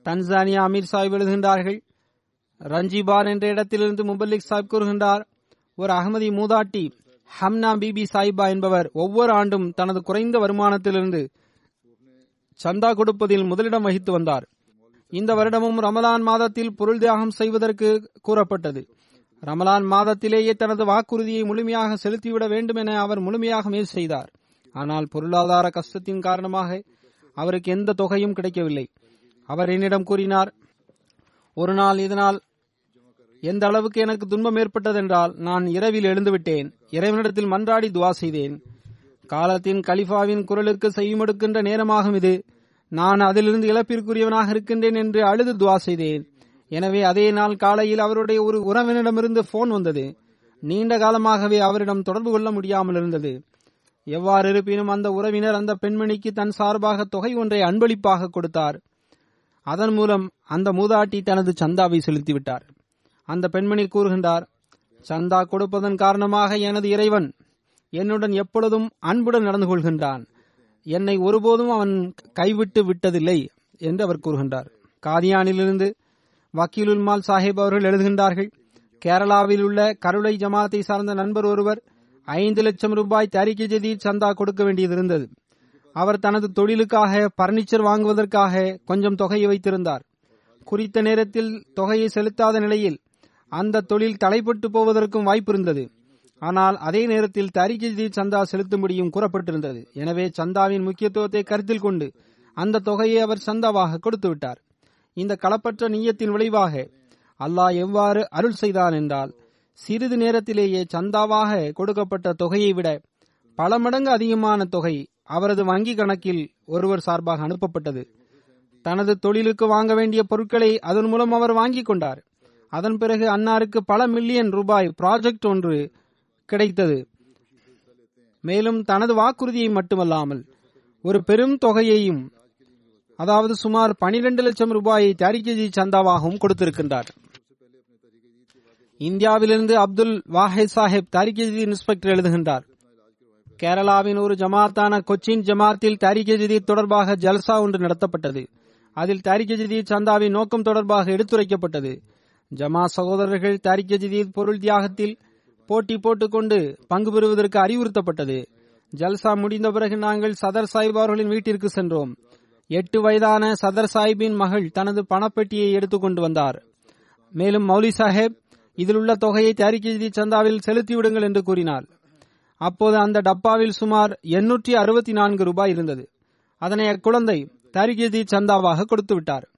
தன்சானியா அமீர் சாஹிப் எழுதுகின்றார்கள் ரஞ்சிபார் என்ற இடத்திலிருந்து முபல்லிக் சாஹிப் கூறுகின்றார். ஒரு அகமதி மூதாட்டி ஹம்னா பிபி சாஹிபா என்பவர் ஒவ்வொரு ஆண்டும் தனது குறைந்த வருமானத்திலிருந்து சந்தா கொடுப்பதில் முதலிடம் வகித்து வந்தார். இந்த வருடமும் ரமலான் மாதத்தில் பொருள் தியாகம் செய்வதற்கு கூறப்பட்டது. ரமலான் மாதத்திலேயே தனது வாக்குறுதியை முழுமையாக செலுத்திவிட வேண்டும் என அவர் முழுமையாக முயற்சி செய்தார். ஆனால் பொருளாதார கஷ்டத்தின் காரணமாக அவருக்கு எந்த தொகையும் கிடைக்கவில்லை. அவர் என்னிடம் கூறினார் ஒரு நாள் இதனால் எந்த அளவுக்கு எனக்கு துன்பம் ஏற்பட்டதென்றால் நான் இரவில் எழுந்துவிட்டேன். இறைவனிடத்தில் மன்றாடி துவா செய்தேன். காலத்தின் கலிஃபாவின் குரலுக்கு செய்யுமெடுக்கின்ற நேரமாகும் இது. நான் அதிலிருந்து இழப்பிற்குரியவனாக இருக்கின்றேன் என்று அழுது துவா செய்தேன். எனவே அதே நாள் காலையில் அவருடைய ஒரு உறவினரிடமிருந்து போன் வந்தது. நீண்ட காலமாகவே அவரிடம் தொடர்பு கொள்ள முடியாமல் இருந்தது. எவ்வாறு இருப்பினும் அந்த உறவினர் அந்த பெண்மணிக்கு தன் சார்பாக தொகை ஒன்றை அன்பளிப்பாக கொடுத்தார். அதன் மூலம் அந்த மூதாட்டி தனது சந்தாவை செலுத்திவிட்டார். அந்த பெண்மணி கூறுகின்றார் சந்தா கொடுப்பதன் காரணமாக எனது இறைவன் என்னுடன் எப்பொழுதும் அன்புடன் நடந்து கொள்கின்றான். என்னை ஒருபோதும் அவன் கைவிட்டு விட்டதில்லை என்று அவர் கூறுகின்றார். காதியானிலிருந்து வக்கீலுல் மால் சாஹிப் அவர்கள் எழுதுகின்றார்கள் கேரளாவில் உள்ள கருளை ஜமாத்தை சார்ந்த நண்பர் ஒருவர் ஐந்து லட்சம் ரூபாய் தரிக்கை ஜதீத் சந்தா கொடுக்க வேண்டியது இருந்தது அவர் தனது தொழிலுக்காக பர்னிச்சர் வாங்குவதற்காக கொஞ்சம் தொகையை வைத்திருந்தார். குறித்த நேரத்தில் தொகையை செலுத்தாத நிலையில் அந்த தொழில் தலைப்பட்டு போவதற்கும் வாய்ப்பு இருந்தது ஆனால் அதே நேரத்தில் தரிக்கை சந்தா செலுத்தும்படியும் கூறப்பட்டிருந்தது. எனவே சந்தாவின் முக்கியத்துவத்தை கருத்தில் கொண்டு அந்த தொகையை அவர் சந்தாவாக கொடுத்து விட்டார். இந்த களப்பற்ற நீயத்தின் விளைவாக அல்லாஹ் எவ்வாறு அருள் செய்தான் என்றால் சிறிது நேரத்திலேயே சந்தாவாக கொடுக்கப்பட்ட தொகையை விட பல மடங்கு அதிகமான தொகை அவரது வங்கி கணக்கில் ஒருவர் சார்பாக அனுப்பப்பட்டது. தனது தொழிலுக்கு வாங்க வேண்டிய பொருட்களை அதன் மூலம் அவர் வாங்கிக் கொண்டார். அதன் பிறகு அன்னாருக்கு பல மில்லியன் ரூபாய் ப்ராஜெக்ட் ஒன்று கிடைத்தது. மேலும் தனது வாக்குறுதியை மட்டுமல்லாமல் ஒரு பெரும் தொகையையும் அதாவது சுமார் பனிரெண்டு லட்சம் ரூபாயை தாரிகஜி சந்தாவாகவும் கொடுத்திருக்கின்றார். இந்தியாவிலிருந்து அப்துல் வாஹித் சாஹிப் தாரிகஜி இன்ஸ்பெக்டர் எழுதுகின்றார். கேரளாவின் ஒரு ஜமாத்தான கொச்சின் ஜமாத்தில் தாரிகே தொடர்பாக ஜல்சா ஒன்று நடத்தப்பட்டது. அதில் தாரிகே சந்தாவின் நோக்கம் தொடர்பாக எடுத்துரைக்கப்பட்டது. ஜமா சகோதரர்கள் தாரிகே ஜதீத் பொருள் தியாகத்தில் போட்டி போட்டுக்கொண்டு பங்கு பெறுவதற்கு அறிவுறுத்தப்பட்டது. ஜல்சா முடிந்த பிறகு நாங்கள் சதர் சாஹிப் அவர்களின் வீட்டிற்கு சென்றோம். எட்டு வயதான சதர் சாஹிப்பின் மகள் தனது பணப்பெட்டியை எடுத்துக்கொண்டு வந்தார். மேலும் மௌலி சாஹேப் இதில் உள்ள தொகையை தாரிகே சந்தாவில் செலுத்திவிடுங்கள் என்று கூறினார். அப்போது அந்த டப்பாவில் சுமார் எண்ணூற்றி அறுபத்தி நான்கு ரூபாய் இருந்தது. அதனை அக்குழந்தை தாரிகேதி சந்தாவாக கொடுத்து விட்டார்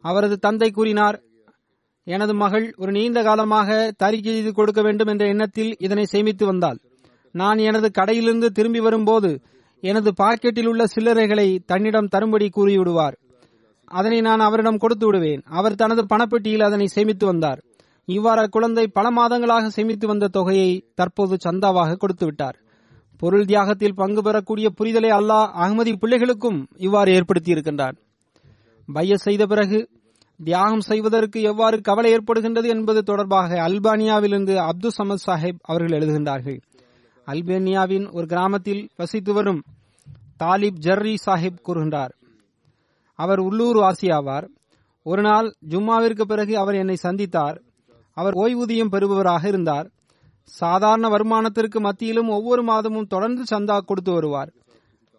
அவரது தந்தை கூறினார் எனது மகள் ஒரு நீண்ட காலமாக தாரிகேதி கொடுக்க வேண்டும் என்ற எண்ணத்தில் இதனை சேமித்து வந்தாள். நான் எனது கடையிலிருந்து திரும்பி வரும்போது எனது பாக்கெட்டில் உள்ள சில்லறைகளை தன்னிடம் தரும்படி கூறிவிடுவார். அதனை நான் அவரிடம் கொடுத்து விடுவேன். அவர் தனது பணப்பெட்டியில் அதனை சேமித்து வந்தார். இவ்வாறு குழந்தை பல மாதங்களாக சேமித்து வந்த தொகையை தற்போது சந்தாவாக கொடுத்து விட்டார். பொருள் தியாகத்தில் பங்கு பெறக்கூடிய புரிதலை அல்லாஹ் அகமதி பிள்ளைகளுக்கும் இவ்வாறு ஏற்படுத்தியிருக்கின்றான். பைய செய்த பிறகு தியாகம் செய்வதற்கு எவ்வாறு கவலை ஏற்படுகின்றது என்பது தொடர்பாக அல்பானியாவிலிருந்து அப்துல் சமத் சாஹிப் அவர்கள் எழுதுகின்றார்கள். அல்பேனியாவின் ஒரு கிராமத்தில் வசித்து வரும் தாலிப் ஜர்ரி சாஹிப் கூறுகின்றார் அவர் உள்ளூர் வாசியாவார். ஒரு நாள் ஜும்மாவிற்கு பிறகு அவர் என்னை சந்தித்தார். அவர் ஓய்வூதியம் பெறுபவராக இருந்தார். சாதாரண வருமானத்திற்கு மத்தியிலும் ஒவ்வொரு மாதமும் தொடர்ந்து சந்தா கொடுத்து வருவார்.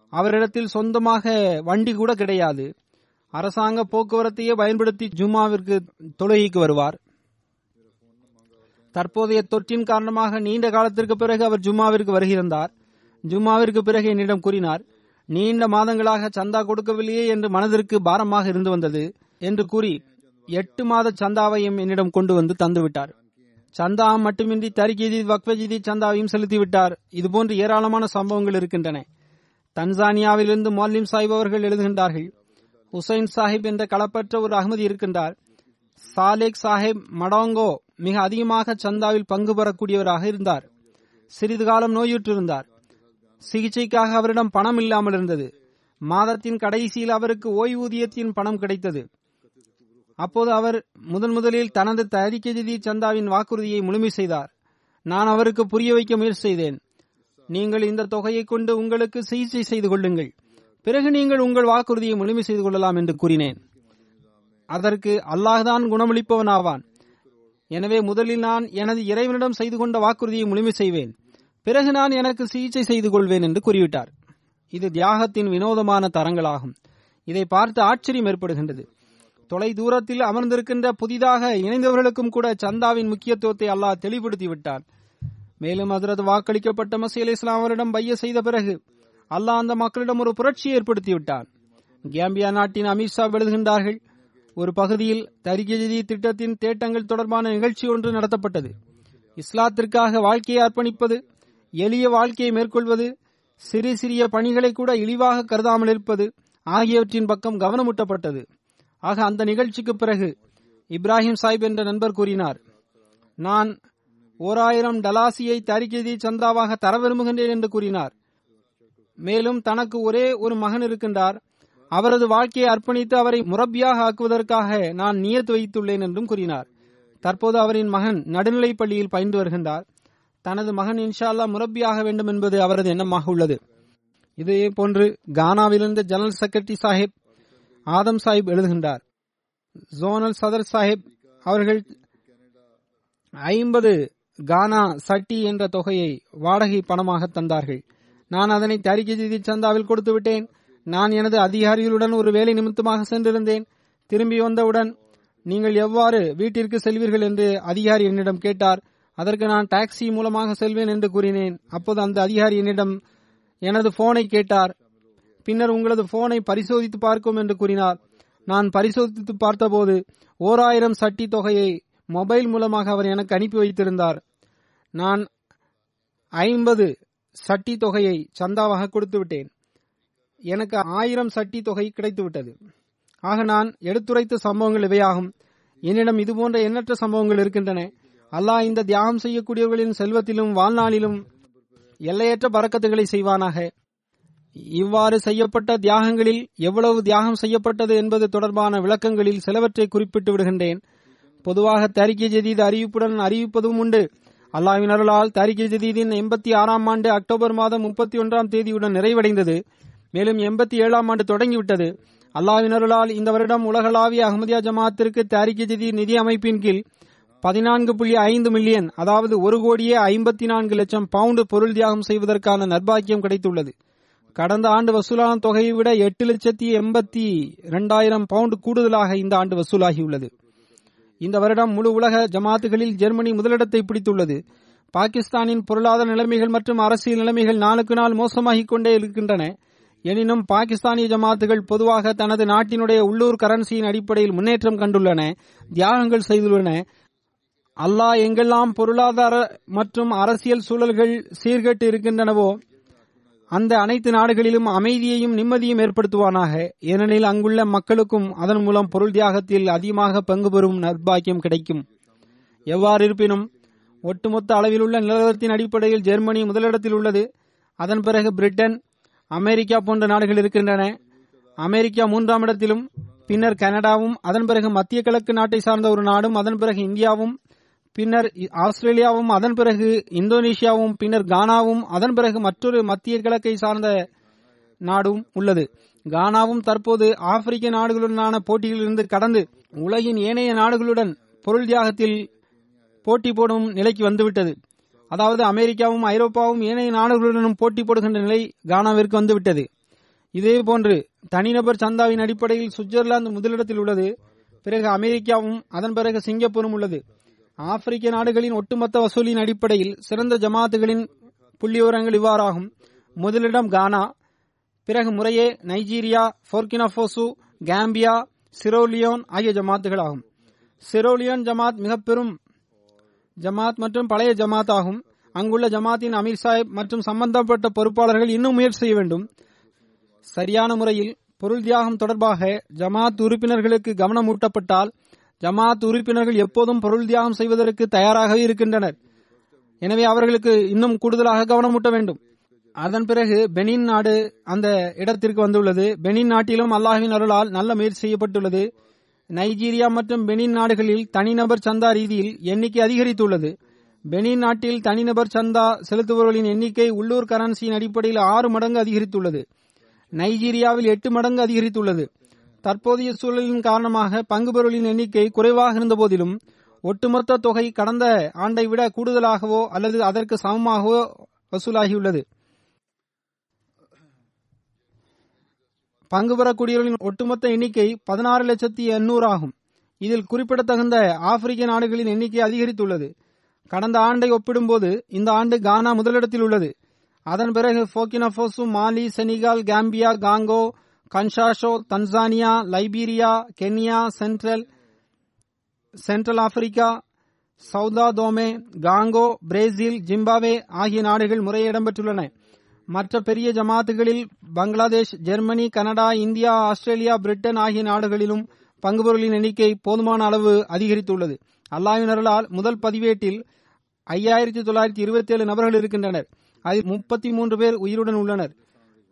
அவரிடத்தில் சொந்தமாக வண்டி கூட கிடையாது. அரசாங்க போக்குவரத்தையே பயன்படுத்தி ஜும்மாவிற்கு தொழுகைக்கு வருவார். தற்போதைய தொற்றின் காரணமாக நீண்ட காலத்திற்கு பிறகு அவர் ஜும்மாவிற்கு வருகிறார் ஜும்மாவிற்கு பிறகு என்னிடம் கூறினார் நீண்ட மாதங்களாக சந்தா கொடுக்கவில்லையே என்று மனதிற்கு பாரமாக இருந்து வந்தது என்று கூறி எட்டு மாத சந்தாவையும் என்னிடம் கொண்டு வந்து தந்துவிட்டார். சந்தா மட்டுமின்றி தரிகிதி வக்வஜிதி சந்தாவையும் செலுத்திவிட்டார். இதுபோன்று ஏராளமான சம்பவங்கள் இருக்கின்றன. தன்சானியாவிலிருந்து மால்லிம் சாஹிப் அவர்கள் எழுதுகின்றார்கள் ஹுசைன் சாஹிப் என்ற களப்பற்ற ஒரு அகமதி இருக்கின்றார். சாலேக் சாஹிப் மடோங்கோ மிக அதிகமாக சந்தாவில் பங்கு பெறக்கூடியவராக இருந்தார். சிறிது காலம் நோயுற்றிருந்தார். சிகிச்சைக்காக அவரிடம் பணம் இல்லாமல் இருந்தது. மாதத்தின் கடைசியில் அவருக்கு ஓய்வூதியத்தின் பணம் கிடைத்தது. அப்போது அவர் முதன் முதலில் தனது தரிக்கஜதி சந்தாவின் வாக்குறுதியை முழுமை செய்தார். நான் அவருக்கு புரிய வைக்க முயற்சி செய்தேன். நீங்கள் இந்த தொகையை கொண்டு உங்களுக்கு சிகிச்சை செய்து கொள்ளுங்கள். பிறகு நீங்கள் உங்கள் வாக்குறுதியை முழுமை செய்து கொள்ளலாம் என்று கூறினேன். அதற்கு அல்லாஹ்தான் குணமளிப்பவனாவான். எனவே முதலில் நான் எனது இறைவனிடம் செய்து கொண்ட வாக்குறுதியை முழுமை செய்வேன். பிறகு நான் எனக்கு சிகிச்சை செய்து கொள்வேன் என்று கூறிவிட்டார். இது தியாகத்தின் வினோதமான தரங்களாகும். இதை பார்த்து ஆச்சரியம் ஏற்படுகின்றது. தொலை தூரத்தில் அமர்ந்திருக்கின்ற புதிதாக இணைந்தவர்களுக்கும் கூட சந்தாவின் முக்கியத்துவத்தை அல்லாஹ் தெளிவுபடுத்திவிட்டான் மேலும் அதரது வாக்களிக்கப்பட்ட மசீல் இஸ்லாம் அவரிடம் பைய செய்த பிறகு அல்லாஹ் அந்த மக்களிடம் ஒரு புரட்சியை ஏற்படுத்திவிட்டான். கேம்பியா நாட்டின் அமித்ஷா எழுதுகின்றார்கள் ஒரு பகுதியில் தரிகெழுதி திட்டத்தின் தேட்டங்கள் தொடர்பான நிகழ்ச்சி ஒன்று நடத்தப்பட்டது. இஸ்லாத்திற்காக வாழ்க்கையை அர்ப்பணிப்பது எளிய வாழ்க்கையை மேற்கொள்வது சிறு சிறிய பணிகளை கூட இழிவாக கருதாமல் இருப்பது ஆகியவற்றின் பக்கம் கவனமூட்டப்பட்டது. ஆக அந்த நிகழ்ச்சிக்கு பிறகு இப்ராஹிம் சாஹிப் என்ற நண்பர் கூறினார் நான் ஓராயிரம் டலாசியை தரிகதி சந்தாவாக தர விரும்புகின்றேன் என்று கூறினார். மேலும் தனக்கு ஒரே ஒரு மகன் இருக்கின்றார். அவரது வாழ்க்கையை அர்ப்பணித்து அவரை முரப்பியாக ஆக்குவதற்காக நான் நியத்து வைத்துள்ளேன் என்றும் கூறினார். தற்போது அவரின் மகன் நடுநிலைப் பள்ளியில் பயின்று வருகின்றார். தனது மகன் இன்ஷால்லா முரப்பியாக வேண்டும் என்பது அவரது எண்ணமாக உள்ளது. இதே போன்று கானாவிலிருந்து general secretary Sahib Adam Sahib எழுதுகின்றார். ஜோனல் சதர் சாஹிப் அவர்கள் ஐம்பது கானா சட்டி என்ற தொகையை வாடகை பணமாக தந்தார்கள். நான் அதனை தரிகஜி சந்தாவில் கொடுத்து விட்டேன் நான் எனது அதிகாரிகளுடன் ஒரு வேலை நிமித்தமாக சென்றிருந்தேன். திரும்பி வந்தவுடன் நீங்கள் எவ்வாறு வீட்டிற்கு செல்வீர்கள்? என்று அதிகாரி என்னிடம் கேட்டார். அதற்கு நான் டாக்ஸி மூலமாக செல்வேன் என்று கூறினேன். அப்போது அந்த அதிகாரி என்னிடம் எனது போனை கேட்டார். பின்னர் உங்களது போனை பரிசோதித்து பார்க்கும் என்று கூறினார். நான் பரிசோதித்து பார்த்தபோது ஓர் ஆயிரம் சட்டி தொகையை மொபைல் மூலமாக அவர் எனக்கு அனுப்பி வைத்திருந்தார். நான் ஐம்பது சட்டி தொகையை சந்தாவாக கொடுத்து விட்டேன். எனக்கு ஆயிரம் சட்டி தொகை கிடைத்துவிட்டது. ஆக நான் எடுத்துரைத்த சம்பவங்கள் இவையாகும். என்னிடம் இதுபோன்ற எண்ணற்ற சம்பவங்கள் இருக்கின்றன. அல்லாஹ் இந்த தியாகம் செய்யக்கூடியவர்களின் செல்வத்திலும் வாழ்நாளிலும் எல்லையற்ற பறக்கத்துகளை செய்வானாக. இவ்வாறு செய்யப்பட்ட தியாகங்களில் எவ்வளவு தியாகம் செய்யப்பட்டது என்பது தொடர்பான விளக்கங்களில் சிலவற்றை குறிப்பிட்டு விடுகின்றேன். பொதுவாக தரிக்கை ஜெதீது அறிவிப்புடன் அறிவிப்பதும் உண்டு. அல்லாவின் அருளால் தரிக்கை ஜதீதின் எண்பத்தி ஆறாம் ஆண்டு அக்டோபர் மாதம் முப்பத்தி ஒன்றாம் தேதியுடன் நிறைவடைந்தது. மேலும் எண்பத்தி ஏழாம் ஆண்டு தொடங்கிவிட்டது. அல்லாவின் அருளால் இந்த வருடம் உலகளாவிய அகமதியா ஜமாத்திற்கு தாரிகி ஜதீத் நிதி அமைப்பின் கீழ் பதினான்கு புள்ளி ஐந்து மில்லியன் அதாவது ஒரு கோடியே ஐம்பத்தி நான்கு லட்சம் பவுண்டு பொருள் தியாகம் செய்வதற்கான நர்பாக்கியம் கிடைத்துள்ளது. கடந்த ஆண்டு வசூலான தொகையை விட எட்டு லட்சத்தி எண்பத்தி இரண்டாயிரம் பவுண்டு கூடுதலாக இந்த ஆண்டு வசூலாகியுள்ளது. இந்த வருடம் முழு உலக ஜமாத்துகளில் ஜெர்மனி முதலிடத்தை பிடித்துள்ளது. பாகிஸ்தானின் பொருளாதார நிலைமைகள் மற்றும் அரசியல் நிலைமைகள் நாளுக்கு நாள் மோசமாகிக் கொண்டே இருக்கின்றன. எனினும் பாகிஸ்தானிய ஜமாத்துகள் பொதுவாக தனது நாட்டினுடைய உள்ளூர் கரன்சியின் அடிப்படையில் முன்னேற்றம் கண்டுள்ளன தியாகங்கள் செய்துள்ளன. அல்லாஹ் எங்கெல்லாம் பொருளாதார மற்றும் அரசியல் சூழல்கள் சீர்கெட்டு இருக்கின்றனவோ அந்த அனைத்து நாடுகளிலும் அமைதியையும் நிம்மதியும் ஏற்படுத்துவானாக. ஏனெனில் அங்குள்ள மக்களுக்கும் அதன் மூலம் பொருள் தியாகத்தில் அதிகமாக பங்கு பெறும் நற்பாக்கியம் கிடைக்கும். எவ்வாறு இருப்பினும் ஒட்டுமொத்த அளவிலுள்ள நிலவரத்தின் அடிப்படையில் ஜெர்மனி முதலிடத்தில் உள்ளது. அதன் பிறகு பிரிட்டன் அமெரிக்கா போன்ற நாடுகள் இருக்கின்றன. அமெரிக்கா மூன்றாம் இடத்திலும் பின்னர் கனடாவும் அதன் பிறகு மத்திய கிழக்கு நாட்டை சார்ந்த ஒரு நாடும் அதன் பிறகு இந்தியாவும் பின்னர் ஆஸ்திரேலியாவும் அதன் பிறகு இந்தோனேஷியாவும் பின்னர் கானாவும் அதன் பிறகு மற்றொரு மத்திய கிழக்கை சார்ந்த நாடும் உள்ளது. கானாவும் தற்போது ஆப்பிரிக்க நாடுகளுடனான போட்டியிலிருந்து கடந்து உலகின் ஏனைய நாடுகளுடன் பொருள் தியாகத்தில் போட்டி போடும் நிலைக்கு வந்துவிட்டது. அதாவது அமெரிக்காவும் ஐரோப்பாவும் ஏனைய நாடுகளுடனும் போட்டி போடுகின்ற நிலை கானாவிற்கு வந்துவிட்டது. இதேபோன்று தனிநபர் சந்தாவின் அடிப்படையில் சுவிட்சர்லாந்து முதலிடத்தில் உள்ளது. பிறகு அமெரிக்காவும் அதன் பிறகு சிங்கப்பூரும் உள்ளது. ஆப்பிரிக்க நாடுகளின் ஒட்டுமொத்த வசூலின் அடிப்படையில் சிறந்த ஜமாத்துகளின் புள்ளிவிவரங்கள் இவ்வாறாகும். முதலிடம் கானா பிறகு முறையே நைஜீரியா போர்கினாபோசு காம்பியா சிரோலியோன் ஆகிய ஜமாத்துகள் ஆகும் சிரோலியோன் ஜமாத் மிக பெரும் ஜமாத் மற்றும் பழைய ஜமாத் ஆகும். அங்குள்ள ஜமாத்தின் அமீர் சாஹிப் மற்றும் சம்பந்தப்பட்ட பொறுப்பாளர்கள் இன்னும் முயற்சி செய்ய வேண்டும். சரியான முறையில் பொருள் தியாகம் தொடர்பாக ஜமாத் உறுப்பினர்களுக்கு கவனம் ஊட்டப்பட்டால் ஜமாத் உறுப்பினர்கள் எப்போதும் பொருள் தியாகம் செய்வதற்கு தயாராகவே இருக்கின்றனர். எனவே அவர்களுக்கு இன்னும் கூடுதலாக கவனமூட்ட வேண்டும். அதன் பிறகு பெனின் நாடு அந்த இடத்திற்கு வந்துள்ளது. பெனின் நாட்டிலும் அல்லாஹின் அருளால் நல்ல முயற்சி செய்யப்பட்டுள்ளது. நைஜீரியா மற்றும் பெனின் நாடுகளில் தனிநபர் சந்தா ரீதியில் எண்ணிக்கை அதிகரித்துள்ளது. பெனின் நாட்டில் தனிநபர் சந்தா செலுத்துபவர்களின் எண்ணிக்கை உள்ளூர் கரன்சியின் அடிப்படையில் ஆறு மடங்கு அதிகரித்துள்ளது. நைஜீரியாவில் எட்டு மடங்கு அதிகரித்துள்ளது. தற்போதைய சூழலின் காரணமாக பங்குபொருளின் எண்ணிக்கை குறைவாக இருந்த போதிலும் ஒட்டுமொத்த தொகை கடந்த ஆண்டை விட கூடுதலாகவோ அல்லது அதற்கு சமமாகவோ வசூலாகியுள்ளது. பங்கு பெறக்கூடியவர்களின் ஒட்டுமொத்த எண்ணிக்கை பதினாறு லட்சத்தி எண்ணூறு ஆகும். இதில் குறிப்பிடத்தகுந்த ஆப்பிரிக்க நாடுகளின் எண்ணிக்கை அதிகரித்துள்ளது. கடந்த ஆண்டை ஒப்பிடும்போது இந்த ஆண்டு கானா முதலிடத்தில் உள்ளது. அதன் பிறகு போக்கினபோசு Mali Senegal Gambia Congo Kinshasa Tanzania Liberia Kenya central central Africa Sao Tome Congo Brazil Zimbabwe ஆகிய நாடுகள் முறையே இடம்பெற்றுள்ளன. மற்ற பெரிய ஜமாத்துகளில் Bangladesh Germany Canada India Australia Britain ஆகிய நாடுகளிலும் பங்குபொருளின் எண்ணிக்கை போதுமான அளவு அதிகரித்துள்ளது. அல்லாவினர்களால் முதல் பதிவேட்டில் ஐயாயிரத்தி தொள்ளாயிரத்தி இருபத்தி ஏழு நபர்கள் இருக்கின்றனர். அதில் முப்பத்தி மூன்று பேர் உயிருடன் உள்ளனர்.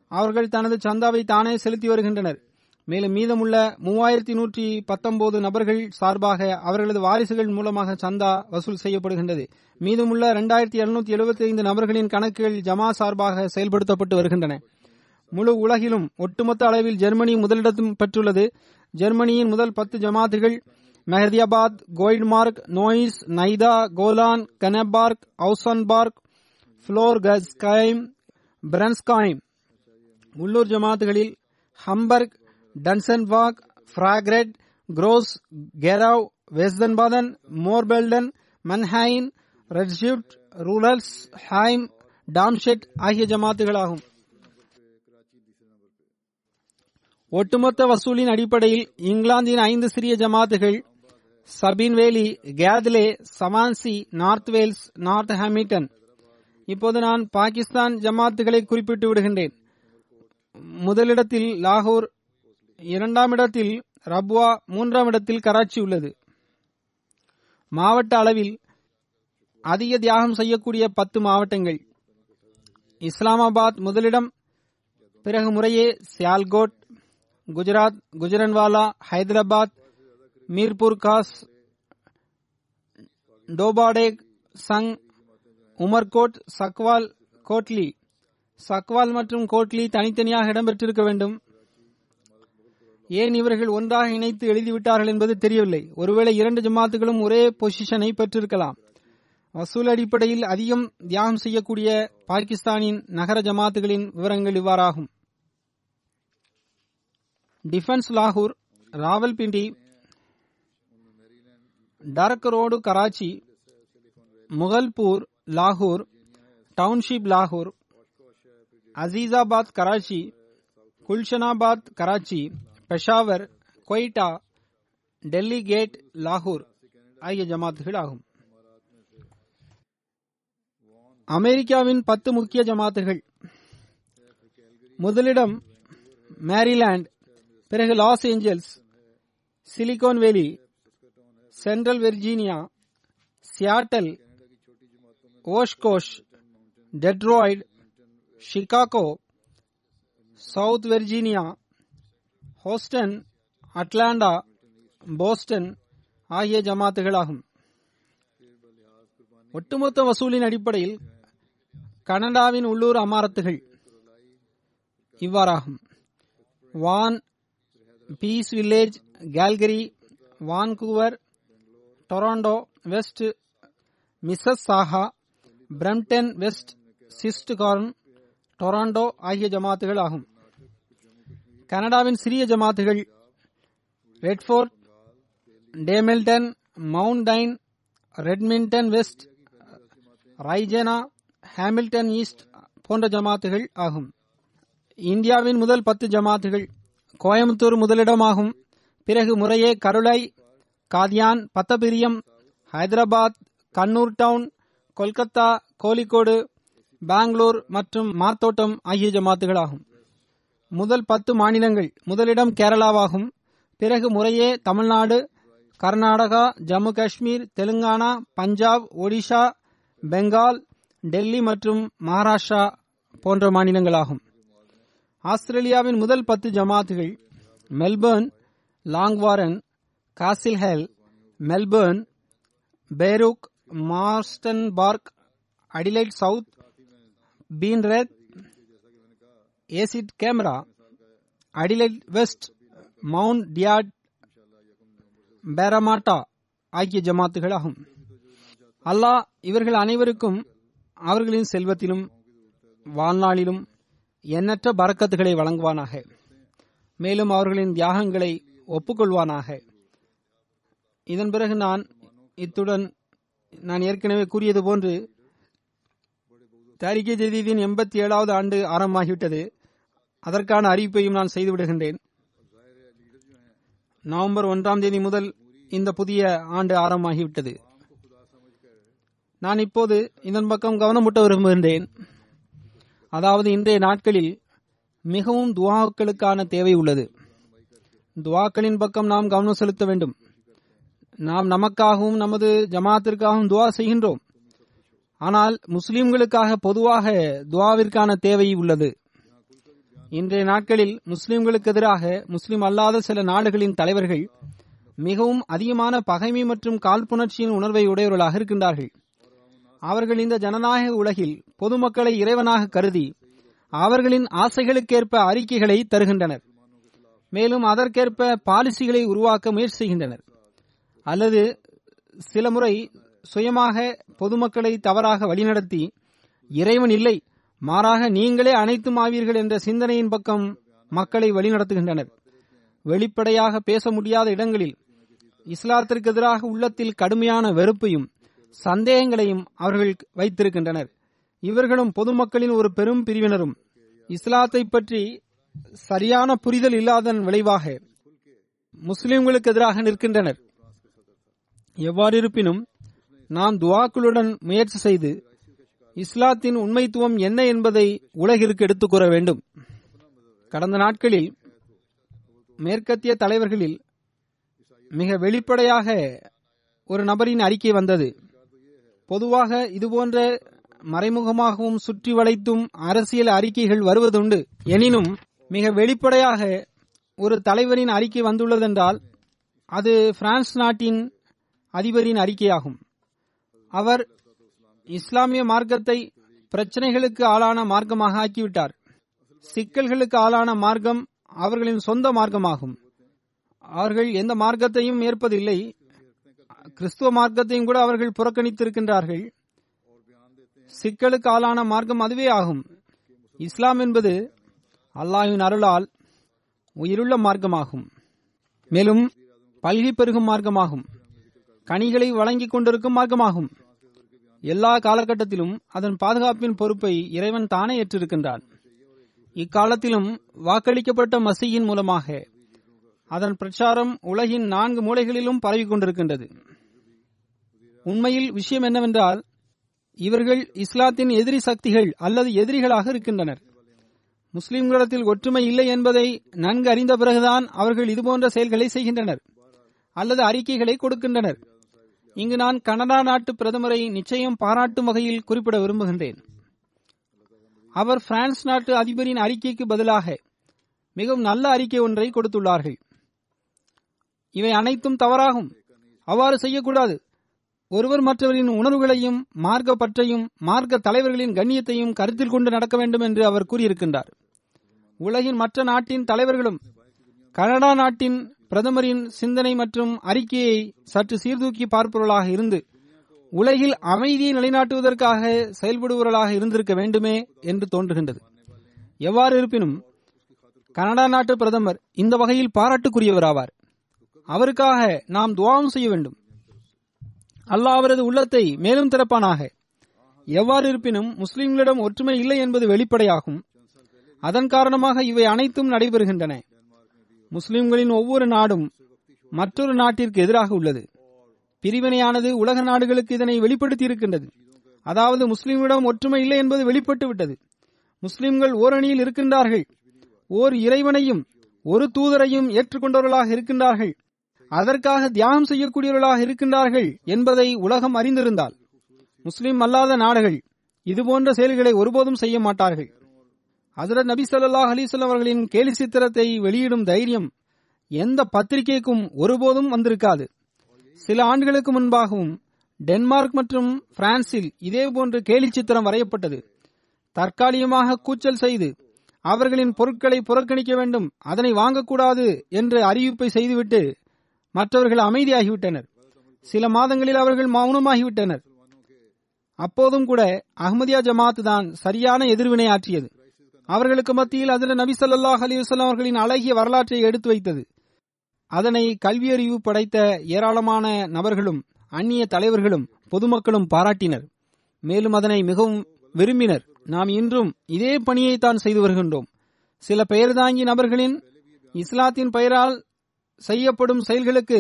அவர்கள் தனது சந்தாவை தானே செலுத்தி வருகின்றனர். மேலும் மீதமுள்ள மூவாயிரத்தி நூற்றி பத்தொன்பது நபர்கள் சார்பாக அவர்களது வாரிசுகள் மூலமாக சந்தா வசூல் செய்யப்படுகின்றது. மீதமுள்ள இரண்டாயிரத்தி எழுநூத்தி எழுபத்தி ஐந்து நபர்களின் கணக்குகள் ஜமா சார்பாக செயல்படுத்தப்பட்டு வருகின்றன. முழு உலகிலும் ஒட்டுமொத்த அளவில் ஜெர்மனி முதலிடத்தும் பெற்றுள்ளது. ஜெர்மனியின் முதல் பத்து ஜமாத்துகள் மெஹதியாபாத் கோயில்மார்க் நோயிஸ் நைதா கோலான் கனபார்க் அவுசன்பார்க் ஃப்ளோர்கஸ்கைம் பிரன்ஸ்காய்ம் உள்ளூர் ஜமாத்துகளில் ஹம்பர்க் டன்சன்வாக் ஃபிராக்ரெட் குரோஸ் கெராவ் வெஸ்தன்பாதன் மோர்பெல்டன் மன்ஹாயின் ரெட்ஷிப்ட் ரூலர்ஸ் ஹைம் டாம்ஷெட் ஆகிய ஜமாத்துகளாகும். ஒட்டுமொத்த வசூலின் அடிப்படையில் இங்கிலாந்தின் ஐந்து சிறிய ஜமாத்துகள் Spen Valley Keighley Swansea north Wales north Hamilton. இப்போது நான் பாகிஸ்தான் ஜமாத்துகளை குறிப்பிட்டு விடுகின்றேன். முதலிடத்தில் லாகூர் இரண்டாம் இடத்தில் ரப்வா மூன்றாம் இடத்தில் கராச்சி உள்ளது. மாவட்ட அளவில் அதிக தியாகம் செய்யக்கூடிய பத்து மாவட்டங்கள். இஸ்லாமாபாத் முதலிடம் பிறகு முறையே சியால்கோட் குஜராத் குஜரன்வாலா ஹைதராபாத் மீர்பூர் காஸ் டோபாடேக் சங் உமர்கோட் சக்வால் கோட்லி. சக்வால் மற்றும் கோட்லி தனித்தனியாக இடம்பெற்றிருக்க வேண்டும். ஏன் இவர்கள் ஒன்றாக இணைத்து எழுதிவிட்டார்கள் என்பது தெரியவில்லை. ஒருவேளை இரண்டு ஜமாத்துகளும் ஒரே பொசிஷனை பெற்றிருக்கலாம். வசூல் அடிப்படையில் அதிகம் தியாகம் செய்யக்கூடிய பாகிஸ்தானின் நகர ஜமாத்துகளின் விவரங்கள் இவ்வாறாகும். டிஃபென்ஸ் லாகூர் ராவல்பிண்டி டர்க் ரோடு கராச்சி முகல்பூர் லாகூர் டவுன்ஷிப் லாகூர் அசீசாபாத் கராச்சி குல்ஷனாபாத் கராச்சி பெஷாவர் கொய்டா டெல்லி கேட் லாகூர் ஆகிய ஜமாத்துகள் ஆகும் அமெரிக்காவின் பத்து முக்கிய ஜமாத்துகள் முதலிடம் மேரிலாண்ட் பிறகு Los Angeles Silicon Valley Central Virginia Seattle Oshkosh Detroit Chicago South Virginia Houston Atlanta Boston ஆகிய ஜமாத்துகளாகும். ஒட்டுமொத்த வசூலின் அடிப்படையில் கனடாவின் உள்ளூர் அமாரத்துகள் இவ்வாறாகும். Vaughan Peace Village Calgary Vancouver Toronto West Mississauga Brampton West cyst கார்ன் டொராண்டோ ஆகிய ஜமாத்துகள் ஆகும். கனடாவின் சிறிய ஜமாத்துகள் ரெட்ஃபோர்ட் டேமெல்டன் மவுண்டைன் ரெட்மிண்டன் வெஸ்ட் ரைஜேனா ஹாமில்டன் ஈஸ்ட் போன்ற ஜமாத்துகள் ஆகும். இந்தியாவின் முதல் பத்து ஜமாத்துகள் கோயம்புத்தூர் முதலிடமாகும். பிறகு முறையே கருளை காதியான் பத்தபிரியம் ஹைதராபாத் கண்ணூர் டவுன் கொல்கத்தா கோழிக்கோடு பெங்களூர் மற்றும் மார்த்தோட்டம் ஆகிய ஜமாத்துகளாகும். முதல் பத்து மாநிலங்கள் முதலிடம் கேரளாவாகும். பிறகு முறையே தமிழ்நாடு கர்நாடகா ஜம்மு காஷ்மீர் தெலுங்கானா பஞ்சாப் ஒடிஷா பெங்கால் டெல்லி மற்றும் மகாராஷ்டிரா போன்ற மாநிலங்களாகும். ஆஸ்திரேலியாவின் முதல் பத்து ஜமாத்துகள் Melbourne Langwarrin Castle Hill Melbourne Berwick Marsden Park Adelaide South Penrith ஏசிட் கேமரா அடிலைட் வெஸ்ட் மவுண்ட் டியாட் பேரமாட்டா ஆகிய ஜமாத்துகளாகும். அல்லாஹ் இவர்கள் அனைவருக்கும் அவர்களின் செல்வத்திலும் வாழ்நாளிலும் எண்ணற்ற பறக்கத்துகளை வழங்குவானாக. மேலும் அவர்களின் தியாகங்களை ஒப்புக்கொள்வானாக. இதன் பிறகு நான் இத்துடன் நான் ஏற்கனவே கூறியது போன்று தாரிகே ஜதீதின் எண்பத்தி ஏழாவது ஆண்டு ஆரம்பமாகிவிட்டது. அதற்கான அறிவிப்பையும் நான் செய்துவிடுகின்றேன் நவம்பர் ஒன்றாம் தேதி முதல் இந்த புதிய ஆண்டு ஆரம்பமாகிவிட்டது. நான் இப்போது இதன் பக்கம் கவனமூட்ட விரும்புகின்றேன். அதாவது இன்றைய நாட்களில் மிகவும் துவாக்களுக்கான தேவை உள்ளது. துவாக்களின் பக்கம் நாம் கவனம் செலுத்த வேண்டும். நாம் நமக்காகவும் நமது ஜமாத்திற்காகவும் துவா செய்கின்றோம். ஆனால் முஸ்லிம்களுக்காக பொதுவாக துவாவிற்கான தேவை உள்ளது. இன்றைய நாட்களில் முஸ்லிம்களுக்கு எதிராக முஸ்லிம் அல்லாத சில நாடுகளின் தலைவர்கள் மிகவும் அதிகமான பகைமை மற்றும் காழ்ப்புணர்ச்சியின் உணர்வை உடையவர்களாக இருக்கின்றார்கள். அவர்கள் இந்த ஜனநாயக உலகில் பொதுமக்களை இறைவனாக கருதி அவர்களின் ஆசைகளுக்கேற்ப அறிக்கைகளை தருகின்றனர். மேலும் அதற்கேற்ப பாலிசிகளை உருவாக்க முயற்சி செய்கின்றனர். அல்லது சில முறை சுயமாக பொதுமக்களை தவறாக வழிநடத்தி இறைவன் இல்லை மாறாக நீங்களே அனைத்தும் ஆவீர்கள் என்ற சிந்தனையின் பக்கம் மக்களை வழிநடத்துகின்றனர். வெளிப்படையாக பேச முடியாத இடங்களில் இஸ்லாத்திற்கு எதிராக உள்ளத்தில் கடுமையான வெறுப்பையும் சந்தேகங்களையும் அவர்கள் வைத்திருக்கின்றனர். இவர்களும் பொதுமக்களின் ஒரு பெரும் பிரிவினரும். இஸ்லாத்தை பற்றி சரியான புரிதல் இல்லாதன் விளைவாக முஸ்லிம்களுக்கு எதிராக நிற்கின்றனர். எவ்வாறு இருப்பினும் நாம் துவாக்களுடன் முயற்சி செய்து இஸ்லாத்தின் உண்மைத்துவம் என்ன என்பதை உலகிற்கு எடுத்துக் கூற வேண்டும். கடந்த நாட்களில் மேற்கத்திய தலைவர்களில் மிக வெளிப்படையாக ஒரு நபரின் அறிக்கை வந்தது. பொதுவாக இதுபோன்ற மறைமுகமாகவும் சுற்றி வளைத்தும் அரசியல் அறிக்கைகள் வருவதுண்டு. எனினும் மிக வெளிப்படையாக ஒரு தலைவரின் அறிக்கை வந்துள்ளதென்றால் அது பிரான்ஸ் நாட்டின் அதிபரின் அறிக்கையாகும். அவர் இஸ்லாமிய மார்க்கத்தை பிரச்சனைகளுக்கு ஆளான மார்க்கமாக ஆக்கிவிட்டார். சிக்கல்களுக்கு ஆளான மார்க்கம் அவர்களின் சொந்த மார்க்கமாகும். அவர்கள் எந்த மார்க்கத்தையும் ஏற்பதில்லை. கிறிஸ்துவ மார்க்கத்தையும் கூட அவர்கள் புறக்கணித்திருக்கின்றார்கள். சிக்கலுக்கு ஆளான மார்க்கம் அதுவே ஆகும். இஸ்லாம் என்பது அல்லாஹின் அருளால் உயிருள்ள மார்க்கமாகும். மேலும் பல்கி பெருகும் மார்க்கமாகும். கனிகளை வழங்கிக் கொண்டிருக்கும் மார்க்கமாகும். எல்லா காலகட்டத்திலும் அதன் பாதுகாப்பின் பொறுப்பை இறைவன் தானே ஏற்றிருக்கின்றான். இக்காலத்திலும் வாக்களிக்கப்பட்ட மசியின் மூலமாக அதன் பிரச்சாரம் உலகின் நான்கு மூலைகளிலும் பரவிக் கொண்டிருக்கின்றது. உண்மையில் விஷயம் என்னவென்றால் இவர்கள் இஸ்லாத்தின் எதிரி சக்திகள் அல்லது எதிரிகளாக இருக்கின்றனர். முஸ்லிம்களிடத்தில் ஒற்றுமை இல்லை என்பதை நன்கு அறிந்த பிறகுதான் அவர்கள் இதுபோன்ற செயல்களை செய்கின்றனர் அல்லது அறிக்கைகளை கொடுக்கின்றனர். இங்கு நான் கனடா நாட்டு பிரதமரை நிச்சயம் பாராட்டும் வகையில் குறிப்பிட விரும்புகின்றேன். அவர் பிரான்ஸ் நாட்டு அதிபரின் அறிக்கைக்கு பதிலாக மிகவும் நல்ல அறிக்கை ஒன்றை கொடுத்துள்ளார்கள். இவை அனைத்தும் தவறாகும். அவ்வாறு செய்யக்கூடாது. ஒருவர் மற்றவரின் உணர்வுகளையும் மார்க்க பற்றையும் மார்க்க தலைவர்களின் கண்ணியத்தையும் கருத்தில் கொண்டு நடக்க வேண்டும் என்று அவர் கூறியிருக்கின்றார். உலகின் மற்ற நாட்டின் தலைவர்களும் கனடா நாட்டின் பிரதமரின் சிந்தனை மற்றும் அறிக்கையை சற்று சீர்தூக்கி பார்ப்பவர்களாக இருந்து உலகில் அமைதியை நிலைநாட்டுவதற்காக செயல்படுபவர்களாக இருந்திருக்க வேண்டுமே என்று தோன்றுகின்றது. எவ்வாறு இருப்பினும் கனடா நாட்டு பிரதமர் இந்த வகையில் பாராட்டுக்குரியவராவார். அவருக்காக நாம் துவாவும் செய்ய வேண்டும். அல்லாஹ் அவரது உள்ளத்தை மேலும் திறப்பானாக. எவ்வாறு இருப்பினும் முஸ்லிம்களிடம் ஒற்றுமை இல்லை என்பது வெளிப்படையாகும். அதன் காரணமாக இவை அனைத்தும் நடைபெறுகின்றன. முஸ்லிம்களின் ஒவ்வொரு நாடும் மற்றொரு நாட்டிற்கு எதிராக உள்ளது. பிரிவினையானது உலக நாடுகளுக்கு இதனை வெளிப்படுத்தி இருக்கின்றது அதாவது முஸ்லிம்களிடம் ஒற்றுமை இல்லை என்பது வெளிப்பட்டு விட்டது. முஸ்லிம்கள் ஓரணியில் இருக்கின்றார்கள். ஓர் இறைவனையும் ஒரு தூதரையும் ஏற்றுக்கொண்டவர்களாக இருக்கின்றார்கள். அதற்காக தியாகம் செய்யக்கூடியவர்களாக இருக்கின்றார்கள் என்பதை உலகம் அறிந்திருந்தால் முஸ்லிம் அல்லாத நாடுகள் இதுபோன்ற செயல்களை ஒருபோதும் செய்ய மாட்டார்கள். ஹசரத் நபி ஸல்லல்லாஹு அலைஹி அவர்களின் கேலி சித்திரத்தை வெளியிடும் தைரியம் எந்த பத்திரிகைக்கும் ஒருபோதும் வந்திருக்காது. சில ஆண்டுகளுக்கு முன்பாகவும் டென்மார்க் மற்றும் பிரான்சில் இதேபோன்று கேலி சித்திரம் வரையப்பட்டது. தற்காலிகமாக கூச்சல் செய்து அவர்களின் பொருட்களை புறக்கணிக்க வேண்டும் அதனை வாங்கக்கூடாது என்ற அறிவிப்பை செய்துவிட்டு மற்றவர்கள் அமைதியாகிவிட்டனர். சில மாதங்களில் அவர்கள் மௌனமாகிவிட்டனர். அப்போதும் கூட அஹ்மதியா ஜமாத் தான் சரியான எதிர்வினை ஆற்றியது. அவர்களுக்கு மத்தியில் அதில் நபி ஸல்லல்லாஹு அலிவசல்லாம் அவர்களின் அழகிய வரலாற்றை எடுத்து வைத்தது. அதனை கல்வியறிவு படைத்த ஏராளமான நபர்களும் அந்நிய தலைவர்களும் பொதுமக்களும் பாராட்டினர். மேலும் அதனை மிகவும் விரும்பினர். நாம் இன்றும் இதே பணியை தான் செய்து வருகின்றோம். சில பெயர் தாங்கி நபர்களின் இஸ்லாத்தின் பெயரால் செய்யப்படும் செயல்களுக்கு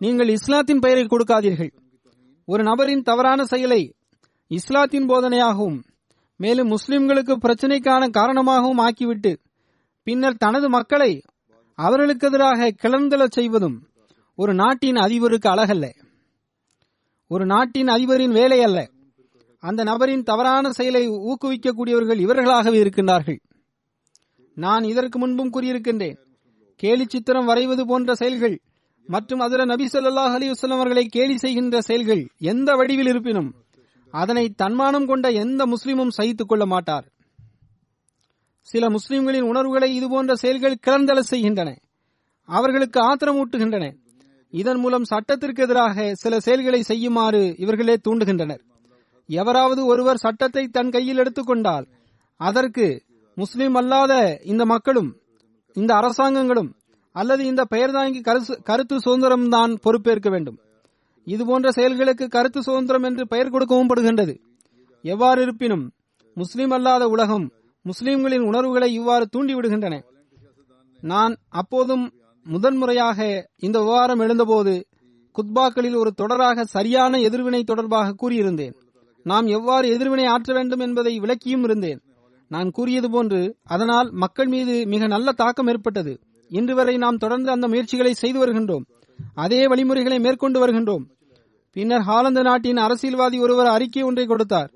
நீங்கள் இஸ்லாத்தின் பெயரை கொடுக்காதீர்கள். ஒரு நபரின் தவறான செயலை இஸ்லாத்தின் போதனையாகவும் மேலும் முஸ்லிம்களுக்கு பிரச்சனைக்கான காரணமாகவும் ஆக்கிவிட்டு பின்னர் தனது மக்களை அவர்களுக்கு எதிராக கிளர்ந்தெழச் செய்வதும் ஒரு நாட்டின் அதிபருக்கு அழகல்ல. ஒரு நாட்டின் அதிபரின் வேலை அல்ல. அந்த நபரின் தவறான செயலை ஊக்குவிக்கக்கூடியவர்கள் இவர்களாகவே இருக்கின்றார்கள். நான் இதற்கு முன்பும் கூறியிருக்கின்றேன் கேலி சித்திரம் வரைவது போன்ற செயல்கள் மற்றும் அதில் நபி சொல்லாஹ் அலி அவர்களை கேலி செய்கின்ற செயல்கள் எந்த வடிவில் இருப்பினும் அதனை தன்மானம் கொண்ட எந்த முஸ்லிமும் சகித்துக் கொள்ள மாட்டார். சில முஸ்லிம்களின் உணர்வுகளை இதுபோன்ற செயல்கள் கிளர்ந்தள செய்கின்றன. அவர்களுக்கு ஆத்திரமூட்டுகின்றன இதன் மூலம் சட்டத்திற்கு எதிராக சில செயல்களை செய்யுமாறு இவர்களே தூண்டுகின்றனர். எவராவது ஒருவர் சட்டத்தை தன் கையில் எடுத்துக்கொண்டால் அதற்கு முஸ்லிம் அல்லாத இந்த மக்களும் இந்த அரசாங்கங்களும் அல்லது இந்த பெயர் தாங்கி கருசு- கருத்து சுதந்திரம்தான் பொறுப்பேற்க வேண்டும். இதுபோன்ற செயல்களுக்கு கருத்து சுதந்திரம் என்று பெயர் கொடுக்கவும் படுகின்றது. எவ்வாறு இருப்பினும் முஸ்லிம் அல்லாத உலகம் முஸ்லிம்களின் உணர்வுகளை இவ்வாறு தூண்டிவிடுகின்றன. நான் அப்போதும் முதன்முறையாக இந்த விவகாரம் எழுந்தபோது குத்பாக்களில் ஒரு தொடராக சரியான எதிர்வினை தொடர்பாக கூறியிருந்தேன். நாம் எவ்வாறு எதிர்வினை ஆற்ற வேண்டும் என்பதை விளக்கியும் இருந்தேன். நான் கூறியது போன்று அதனால் மக்கள் மீது மிக நல்ல தாக்கம் ஏற்பட்டது. இன்று வரை நாம் தொடர்ந்து அந்த முயற்சிகளை செய்து வருகின்றோம். அதே வழிமுறைகளை மேற்கொண்டு வருகின்றோம். பின்னர் ஹாலந்து நாட்டின் அரசியல்வாதி ஒருவர் அறிக்கை ஒன்றை கொடுத்தார்.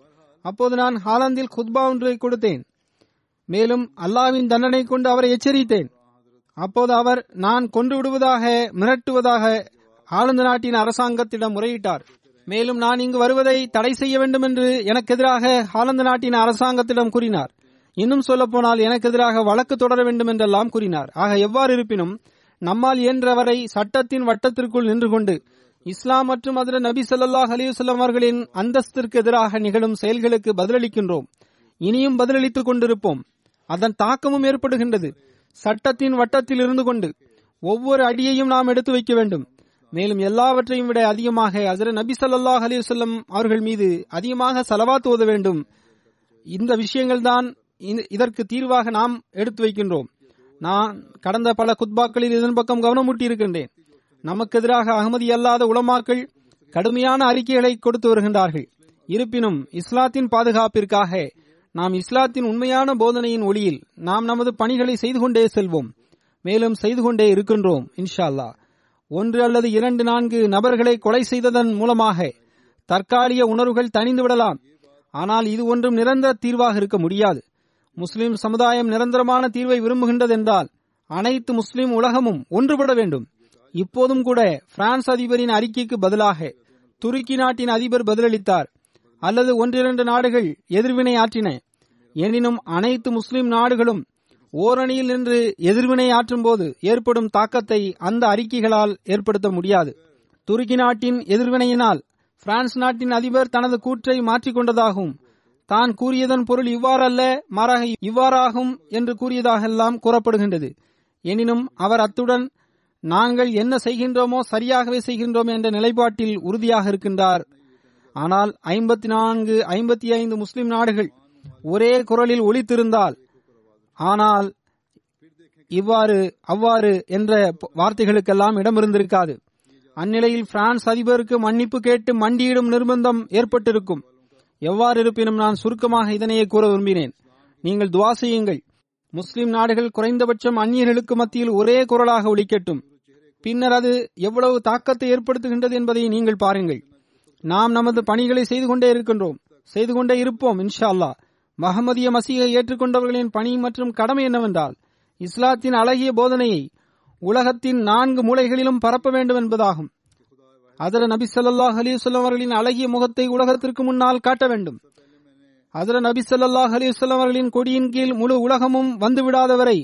அப்போது நான் ஹாலந்தில் குத்பா ஒன்றை கொடுத்தேன். மேலும் அல்லாவின் தண்டனை கொண்டு அவரை எச்சரித்தேன். அப்போது அவர் நான் கொண்டு விடுவதாக மிரட்டுவதாக ஆளுந்த நாட்டின் அரசாங்கத்திடம் முறையிட்டார். மேலும் நான் இங்கு வருவதை தடை செய்ய வேண்டும் என்று எனக்கு எதிராக ஆனந்த நாட்டின் அரசாங்கத்திடம் கூறினார். இன்னும் சொல்ல போனால் எனக்கு எதிராக வழக்கு தொடர வேண்டும் என்றெல்லாம் கூறினார். ஆக எவ்வாறு இருப்பினும் நம்மால் இயன்றவரை சட்டத்தின் வட்டத்திற்குள் நின்று கொண்டு இஸ்லாம் மற்றும் அதில் நபி சல்லாஹ் அலைஹி அவர்களின் அந்தஸ்திற்கு எதிராக நிகழும் செயல்களுக்கு பதிலளிக்கின்றோம். இனியும் பதிலளித்துக் கொண்டிருப்போம். அதன் தாக்கமும் ஏற்படுகின்றது. சட்டத்தின் வட்டத்தில் இருந்து கொண்டு ஒவ்வொரு அடியையும் நாம் எடுத்து வைக்க வேண்டும். மேலும் எல்லாவற்றையும் விட அதிகமாக அசர நபி சல்லாஹ் அலிவசல்லம் அவர்கள் மீது அதிகமாக செலவாத்து ஓத வேண்டும். இந்த விஷயங்கள் தான் இதற்கு தீர்வாக நாம் எடுத்து வைக்கின்றோம். நான் கடந்த பல குத்பாக்களில் இதன் பக்கம் கவனம் ஊட்டியிருக்கின்றேன் நமக்கு எதிராக அகமதி அல்லாத உலமாக்கள் கடுமையான அறிக்கைகளை கொடுத்து வருகின்றார்கள். இருப்பினும் இஸ்லாத்தின் பாதுகாப்பிற்காக நாம் இஸ்லாத்தின் உண்மையான போதனையின் ஒளியில் நாம் நமது பணிகளை செய்து கொண்டே செல்வோம். மேலும் செய்து கொண்டே இருக்கின்றோம் இன்ஷா அல்லா ஒன்று அல்லது இரண்டு நான்கு நபர்களை கொலை செய்ததன் மூலமாக தற்காலிக உணர்வுகள் தணிந்து விடலாம். ஆனால் இது ஒன்றும் நிரந்தர தீர்வாக இருக்க முடியாது. முஸ்லிம் சமுதாயம் நிரந்தரமான தீர்வை விரும்புகின்றது என்றால் அனைத்து முஸ்லிம் உலகமும் ஒன்றுபட வேண்டும். இப்போதும் கூட பிரான்ஸ் அதிபரின் அறிக்கைக்கு பதிலாக துருக்கி நாட்டின் அதிபர் பதிலளித்தார். அல்லது ஒன்றிரண்டு நாடுகள் எதிர்வினை ஆற்றின. எனினும் அனைத்து முஸ்லிம் நாடுகளும் ஓரணியில் நின்று எதிர்வினை ஆற்றும் போது ஏற்படும் தாக்கத்தை அந்த அறிக்கைகளால் ஏற்படுத்த முடியாது. துருக்கி நாட்டின் எதிர்வினையினால் பிரான்ஸ் நாட்டின் அதிபர் தனது கூற்றை மாற்றிக்கொண்டதாகவும் தான் கூறியதன் பொருள் இவ்வாறல்ல மாறாக இவ்வாறாகும் என்று கூறியதாகெல்லாம் கூறப்படுகின்றது. எனினும் அவர் அத்துடன் நாங்கள் என்ன செய்கின்றோமோ சரியாகவே செய்கின்றோம் என்ற நிலைப்பாட்டில் உறுதியாக இருக்கின்றார். ஆனால் ஐம்பத்தி நான்கு ஐம்பத்தி ஐந்து முஸ்லிம் நாடுகள் ஒரே குரலில் ஒழித்திருந்தால் ஆனால் இவ்வாறு அவ்வாறு என்ற வார்த்தைகளுக்கெல்லாம் இடம் இருந்திருக்காது அந்நிலையில் பிரான்ஸ் அதிபருக்கு மன்னிப்பு கேட்டு மண்டியிடும் நிர்பந்தம் ஏற்பட்டிருக்கும். எவ்வாறு இருப்பினும் நான் சுருக்கமாக இதனையே கூற விரும்பினேன். நீங்கள் துவா செய்யுங்கள். முஸ்லிம் நாடுகள் குறைந்தபட்சம் அந்நியர்களுக்கு மத்தியில் ஒரே குரலாக ஒழிக்கட்டும் பின்னர் அது எவ்வளவு தாக்கத்தை ஏற்படுத்துகின்றது என்பதை நீங்கள் பாருங்கள். நாம் நமது பணிகளை செய்து கொண்டே இருக்கின்றோம். செய்து கொண்டே இருப்போம் இன்ஷா அல்லாஹ் மஹமதிய மசீகை ஏற்றுக்கொண்டவர்களின் பணி மற்றும் கடமை என்னவென்றால் இஸ்லாத்தின் அழகிய போதனையை உலகத்தின் நான்கு மூலைகளிலும் பரப்ப வேண்டும் என்பதாகும். அதர நபி ஸல்லல்லாஹு அலைஹி அவர்களின் அழகிய முகத்தை உலகத்திற்கு முன்னால் காட்ட வேண்டும். அதர நபி ஸல்லல்லாஹு அலைஹி அவர்களின் கொடியின் கீழ் முழு உலகமும் வந்துவிடாதவரை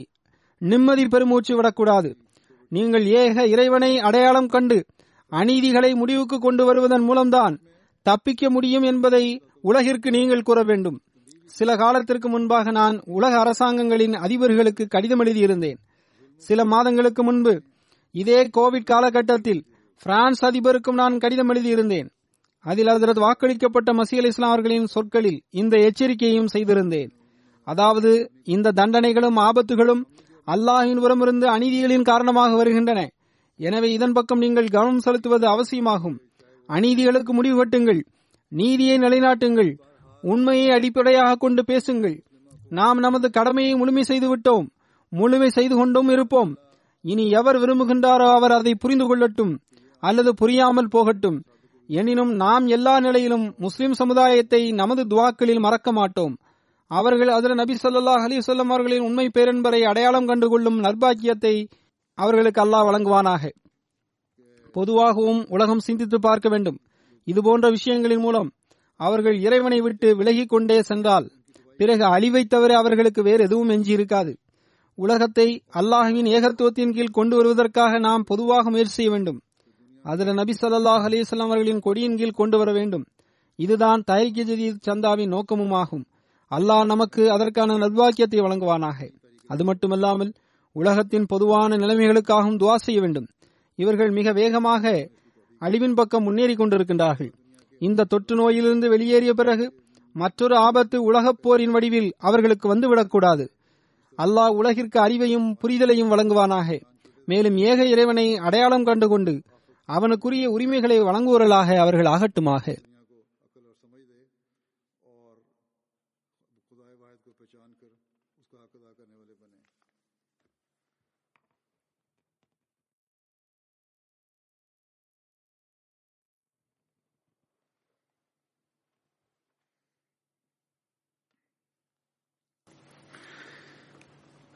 நிம்மதி பெருமூச்சு விடக்கூடாது. நீங்கள் ஏக இறைவனை அடையாளம் கண்டு அநீதிகளை முடிவுக்கு கொண்டு வருவதன் மூலம்தான் தப்பிக்க முடியும் என்பதை உலகிற்கு நீங்கள் கூற வேண்டும். சில காலத்திற்கு முன்பாக நான் உலக அரசாங்கங்களின் அதிபர்களுக்கு கடிதம் எழுதியிருந்தேன். சில மாதங்களுக்கு முன்பு இதே கோவிட் காலகட்டத்தில் பிரான்ஸ் அதிபருக்கும் நான் கடிதம் எழுதியிருந்தேன். அதில் அதற்கு வாக்களிக்கப்பட்ட மசீல் இஸ்லாம் அவர்களின் சொற்களில் இந்த எச்சரிக்கையும் செய்திருந்தேன். அதாவது இந்த தண்டனைகளும் ஆபத்துகளும் அல்லாஹின் புறமிருந்து அநீதிகளின் காரணமாக வருகின்றன. எனவே இதன் பக்கம் நீங்கள் கவனம் செலுத்துவது அவசியமாகும். அநீதிகளுக்கு முடிவு கட்டுங்கள். நீதியை நிலைநாட்டுங்கள். உண்மையை அடிப்படையாக கொண்டு பேசுங்கள். நாம் நமது கடமையை முழுமை செய்து விட்டோம் முழுமை செய்து கொண்டும் இருப்போம். இனி எவர் விரும்புகின்றாரோ அவர் அதை புரிந்து கொள்ளட்டும். அல்லது புரியாமல் போகட்டும். எனினும் நாம் எல்லா நிலையிலும் முஸ்லிம் சமுதாயத்தை நமது துவாக்களில் மறக்க மாட்டோம். அவர்கள் அதில் நபி ஸல்லல்லாஹு அலி சொல்லம் அவர்களின் உண்மை பேரன்பரை அடையாளம் கண்டுகொள்ளும் நற்பாக்கியத்தை அவர்களுக்கு அல்லாஹ் வழங்குவானாக. பொதுவாகவும் உலகம் சிந்தித்து பார்க்க வேண்டும். இதுபோன்ற விஷயங்களின் மூலம் அவர்கள் இறைவனை விட்டு விலகிக் கொண்டே சென்றால் பிறகு அழிவை தவிர அவர்களுக்கு வேறு எதுவும் எஞ்சியிருக்காது. உலகத்தை அல்லாஹுவின் ஏகத்துவத்தின் கீழ் கொண்டு வருவதற்காக நாம் பொதுவாக முயற்சி செய்ய வேண்டும். அதில் நபி ஸல்லல்லாஹு அலைஹி அவர்களின் கொடியின் கீழ் கொண்டு வர வேண்டும். இதுதான் தஹரிக் ஜதீத் சந்தாவின் நோக்கமும் ஆகும் அல்லாஹ் நமக்கு அதற்கான நல்வாக்கியத்தை வழங்குவானாக. அது மட்டுமல்லாமல் உலகத்தின் பொதுவான நிலைமைகளுக்காகவும் துவா செய்ய வேண்டும். இவர்கள் மிக வேகமாக அழிவின் பக்கம் முன்னேறி கொண்டிருக்கின்றார்கள். இந்த தொற்று நோயிலிருந்து வெளியேறிய பிறகு மற்றொரு ஆபத்து உலகப் போரின் வடிவில் அவர்களுக்கு வந்துவிடக்கூடாது அல்லாஹ் உலகிற்கு அறிவையும் புரிதலையும் வழங்குவானாக. மேலும் ஏக இறைவனை அடையாளம் கண்டுகொண்டு அவனுக்குரிய உரிமைகளை வழங்குவர்களாக அவர்கள் ஆகட்டுமாக.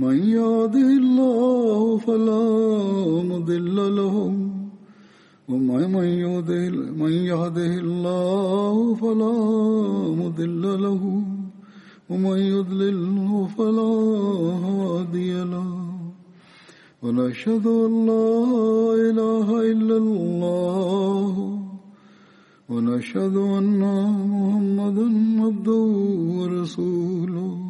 من يهده الله فلا مضل له. ومن من يهده من يهده الله فلا مضل له. ومن يضلله فلا هادي له. ونشهد أن لا إله إلا الله. ونشهد أن محمدا عبده ورسوله.